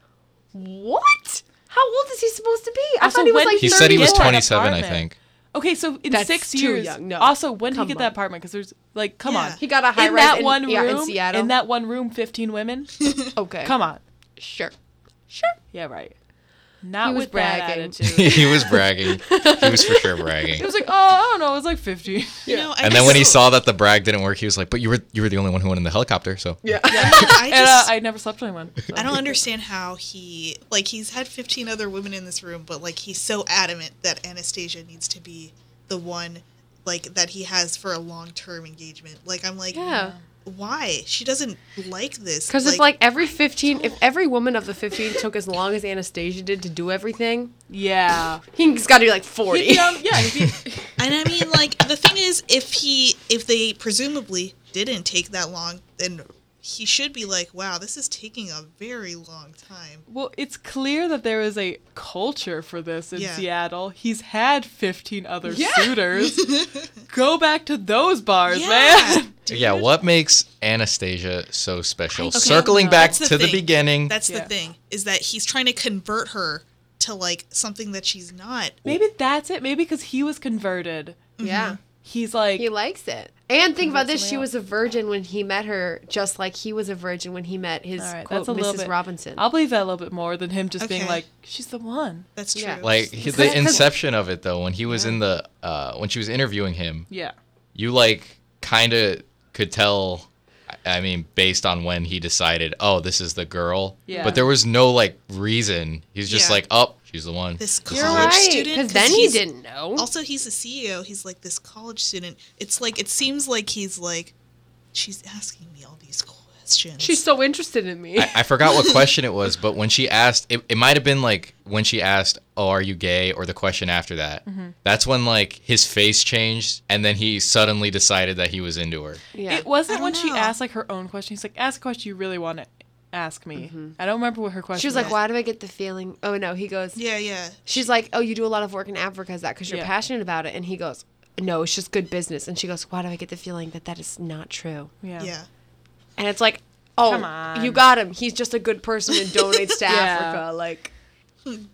what? How old is he supposed to be? I Also, thought he was when like He said he was 27, I think. Okay, so in That's six too years. young, no. Also, when did he get on. that apartment? Because there's like, come Yeah. on. He got a high in rise that in- one yeah, in room. Seattle. In that one room, fifteen women. okay. come on. Sure. Sure. Yeah, right. Not He was with bragging. he was bragging. He was for sure bragging. He was like, oh, I don't know, it was like fifteen. You know, And then when he saw that the brag didn't work, he was like, "But you were you were the only one who went in the helicopter." So Yeah. I And uh, I never slept with anyone. so. I don't understand how he like he's had 15 other women in this room, but like he's so adamant that Anastasia needs to be the one like that he has for a long-term engagement. Like I'm like, Yeah. Why? She doesn't like this. Because it's like every 15, if every woman of the 15 took as long as Anastasia did to do everything, Yeah. he's got to be like 40. He'd be on- yeah. He'd be, and I mean like the thing is if he if they presumably didn't take that long, then he should be like, wow, this is taking a very long time. well, it's clear that there is a culture for this in Yeah. Seattle. He's had 15 other Yeah. suitors. Go back to those bars, Yeah. man. Yeah, what makes Anastasia so special? Okay, Circling back that's the to the beginning, That's Yeah. the thing is that he's trying to convert her to like something that she's not. Maybe that's it. Maybe because he was converted. yeah. He's like, He likes it. And think about this: she somebody was a virgin when he met her, just like he was a virgin when he met his all right, quote that's a Mrs. bit. Robinson. I'll believe that a little bit more than him just being like, she's the one. That's true. Yeah. like he- Cause- the 'cause- inception of it though, when he was in the uh when she was interviewing him, Yeah. you like kind of could tell I- I mean based on when he decided, "Oh, this is the girl." Yeah. But there was no like reason. He's just Yeah. like, "Oh, she's the one." This This You're college right, student, because 'cause then he didn't know. Also, he's a CEO. He's like this college student. It's like it seems like he's like, she's asking me all these questions. She's so interested in me. I, I forgot what question it was, but when she asked, it, it might have been like when she asked, "Oh, are you gay?" or the question after that. Mm-hmm. That's when like his face changed, and then he suddenly decided that he was into her. yeah. It wasn't when don't she asked like her own question. He's like, ask a question you really want to ask me. I don't remember what her question she was like, was. "Why do I get the feeling?" Oh no, he goes. yeah, yeah. She's like, "Oh, you do a lot of work in Africa. Is that because you're Yeah. passionate about it?" And he goes, "No, it's just good business." And she goes, "Why do I get the feeling that that is not true?" Yeah. Yeah. And it's like, "Oh, Come on. you got him. He's just a good person and donates to Yeah. Africa." Like,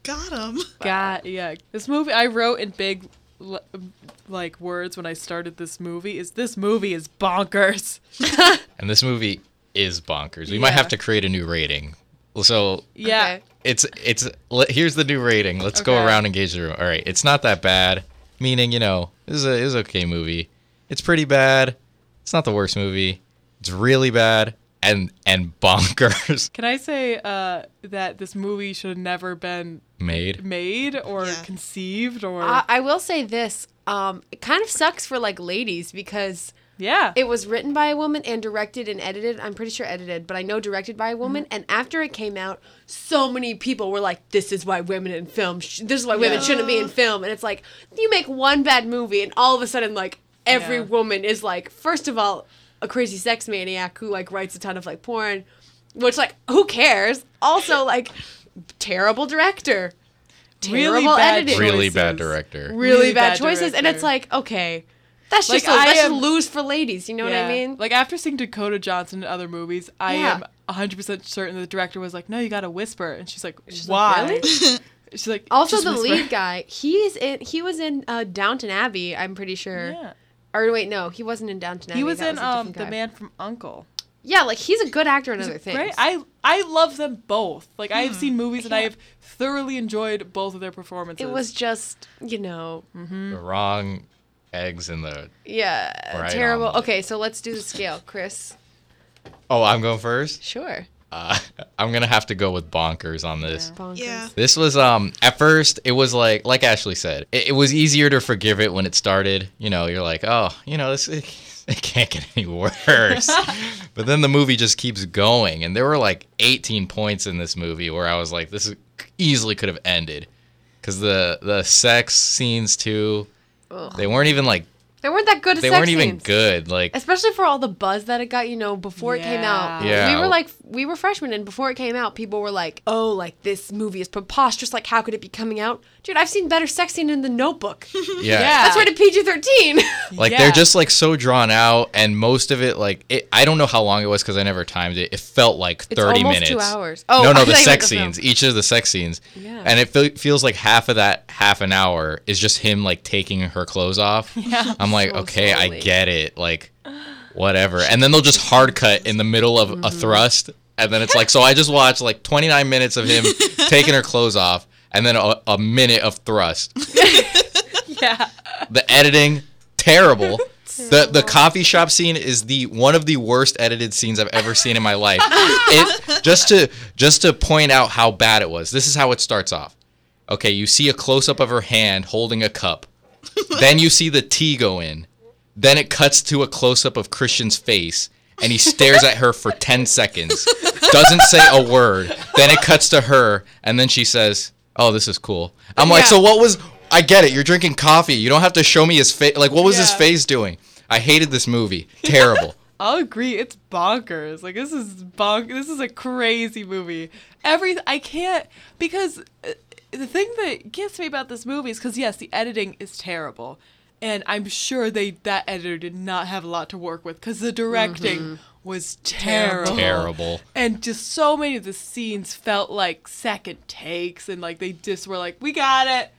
Got him. Got yeah. This movie I wrote in big like words when I started this movie is this movie is bonkers. And this movie is bonkers. We might have to create a new rating. So Yeah. Okay. it's it's here's the new rating. Let's go around and gauge the room. All right, it's not that bad. Meaning, you know, this is a is okay movie. It's pretty bad. It's not the worst movie. It's really bad and and bonkers Can I say uh, that this movie should have never been made. made or Yeah. conceived or I, I will say this: um, it kind of sucks for like ladies because yeah. it was written by a woman and directed and edited. I'm pretty sure edited, but I know directed by a woman. Mm-hmm. And after it came out, so many people were like, "This is why women in film. Sh- this is why women Yeah. shouldn't be in film." And it's like you make one bad movie, and all of a sudden, like every Yeah. woman is like, first of all, a crazy sex maniac who like writes a ton of like porn. which like who cares? Also like terrible director, terrible Really bad editing, Really bad director. really, Really bad, bad choices, and it's like okay, that's Like, just a, I that's just am- lose for ladies. You know what I mean? Like after seeing Dakota Johnson in other movies, I Yeah. am 100% certain the director was like, "No, you got to whisper." And she's like, like, "Why?" "Really?" she's like, Also, "Just the whisper." lead guy, he's in. He was in uh, Downton Abbey. I'm pretty sure. Yeah. Or wait, no, he wasn't in Downton Abbey. He was that in a um different the guy. man from Uncle. Yeah, like he's a good actor in other things. Right? I I love them both. Like I have seen movies and I have thoroughly enjoyed both of their performances. it was just, you know, The wrong eggs in the. yeah, Right terrible. on. Okay, so let's do the scale, Chris. Oh, I'm going first. Sure. Uh, I'm gonna have to go with bonkers on this. Bonkers. Yeah. This was um at first it was like like Ashley said it, it was easier to forgive it when it started. You know, you're like, oh, you know, this it, it can't get any worse. but then the movie just keeps going, and there were like 18 points in this movie where I was like, this is, easily could have ended, because the the sex scenes too, Ugh. they weren't even like They weren't that good. they sex weren't even scenes. good. Like Especially for all the buzz that it got, you know, before it came out. Yeah. Yeah. We were like, we were freshmen, and before it came out, people were like, oh, like this movie is preposterous. Like, how could it be coming out? Dude, I've seen better sex scene in The Notebook. yeah. Yeah. That's rated PG 13. Like Yeah. they're just like so drawn out, and most of it like it, I don't know how long it was because I never timed it. It felt like It's thirty almost minutes. two hours. Oh, no, no, thought the sex the film. scenes, each of the sex scenes, Yeah. and it fe- feels like half of that half an hour is just him like taking her clothes off. Yeah. I'm like, So okay, I get it, like whatever, and then they'll just hard cut in the middle of Mm-hmm. a thrust, and then it's like, so I just watched like 29 minutes of him taking her clothes off, and then a, a minute of thrust yeah. the editing terrible. The the coffee shop scene is the one of the worst edited scenes I've ever seen in my life. It just to just to point out how bad it was. This is how it starts off. Okay, you see a close up of her hand holding a cup. then you see the tea go in. Then it cuts to a close up of Christian's face and he stares at her for 10 seconds. Doesn't say a word. Then it cuts to her and then she says, "Oh, this is cool." I'm like, Yeah. "So what was I get it. You're drinking coffee. You don't have to show me his face. Like, what was his face doing? I hated this movie. Terrible. I'll agree. It's bonkers. Like this is bonk. This is a crazy movie. Every I can't because uh, the thing that gets me about this movie is because yes, the editing is terrible, and I'm sure they that editor did not have a lot to work with because the directing was terrible. Terrible. And just so many of the scenes felt like second takes, and like they just were like, "We got it,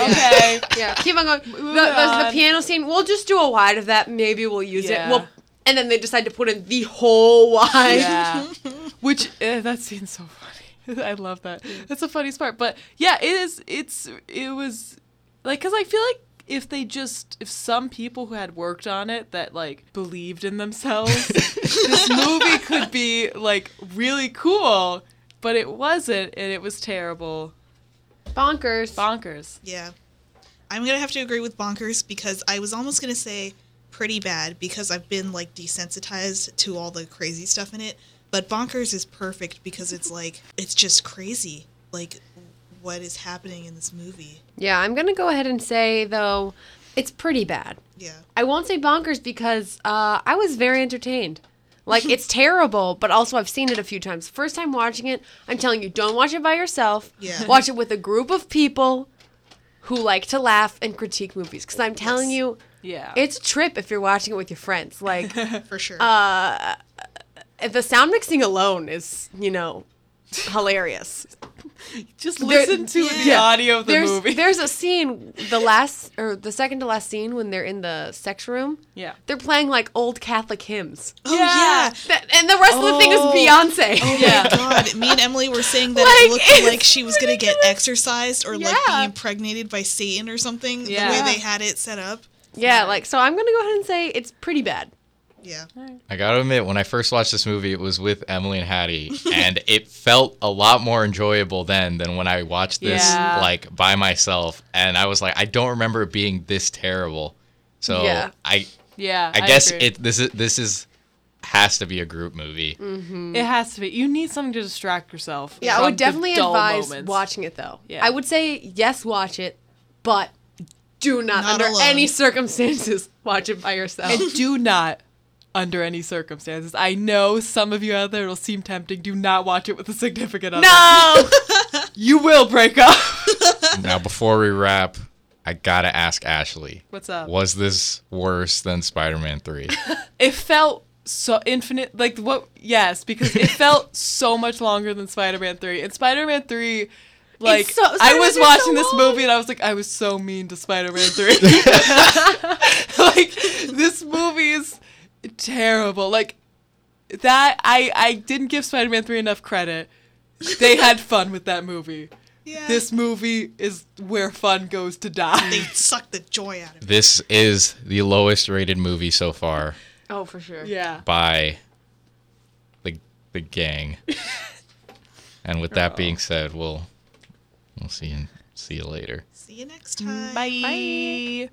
okay." yeah, keep on going. The, Moving the, the piano scene, we'll just do a wide of that. Maybe we'll use Yeah. it. We'll, and then they decide to put in the whole wide. Yeah. Which uh, that scene's so funny. I love that. That's the funniest part. But yeah, it is. It's it was like because I feel like if they just if some people who had worked on it that like believed in themselves, this movie could be like really cool. But it wasn't, and it was terrible. Bonkers. Bonkers. Yeah. I'm going to have to agree with Bonkers because I was almost going to say pretty bad because I've been like desensitized to all the crazy stuff in it. But Bonkers is perfect because it's like, it's just crazy. Like, what is happening in this movie? yeah, I'm gonna go ahead and say though, it's pretty bad. Yeah. I won't say bonkers because uh, I was very entertained. Like it's terrible, but also I've seen it a few times. First time watching it, I'm telling you, don't watch it by yourself. Yeah. Watch it with a group of people who like to laugh and critique movies. Because I'm telling Yes. you, Yeah. it's a trip if you're watching it with your friends. Like For sure. uh, the sound mixing alone is, you know, hilarious. just There- listen to the audio of the there's movie. there's a scene, the last or the second to last scene when they're in the sex room. yeah. They're playing like old Catholic hymns. oh, yeah. yeah. That, and the rest of the thing is Oh. Beyonce. Oh Yeah. my god. Me and Emily were saying that Like, it looked like she was going to get exorcised or like Yeah. be impregnated by Satan or something. Yeah. The way they had it set up. Yeah, like so I'm gonna go ahead and say it's pretty bad. Yeah. I gotta admit, when I first watched this movie, it was with Emily and Hattie, and it felt a lot more enjoyable then than when I watched this Yeah. like by myself. And I was like, I don't remember it being this terrible. So Yeah. I, Yeah. I, guess agree. it this is this is has to be a group movie. Mm-hmm. It has to be. You need something to distract yourself. Yeah, I would definitely advise moments. watching it though. Yeah. I would say yes, watch it, but do not, Not under alone. any circumstances watch it by yourself. And do not, under any circumstances. I know some of you out there it'll seem tempting. Do not watch it with a significant other. No. You will break up. now, before we wrap, I gotta ask Ashley. What's up? Was this worse than Spider-Man Three? It felt so infinite like what yes, because it felt so much longer than Spider-Man 3. And Spider-Man 3 like so- I was watching so this long. movie and I was like I was so mean to Spider-Man 3. like this movie is terrible. Like that I I didn't give Spider-Man 3 enough credit. They had fun with that movie. Yeah. This movie is where fun goes to die. they suck the joy out of it. this is the lowest rated movie so far oh, for sure. yeah. by the the gang. and with that oh. being said, we'll we'll see you see you later. See you next time. Bye.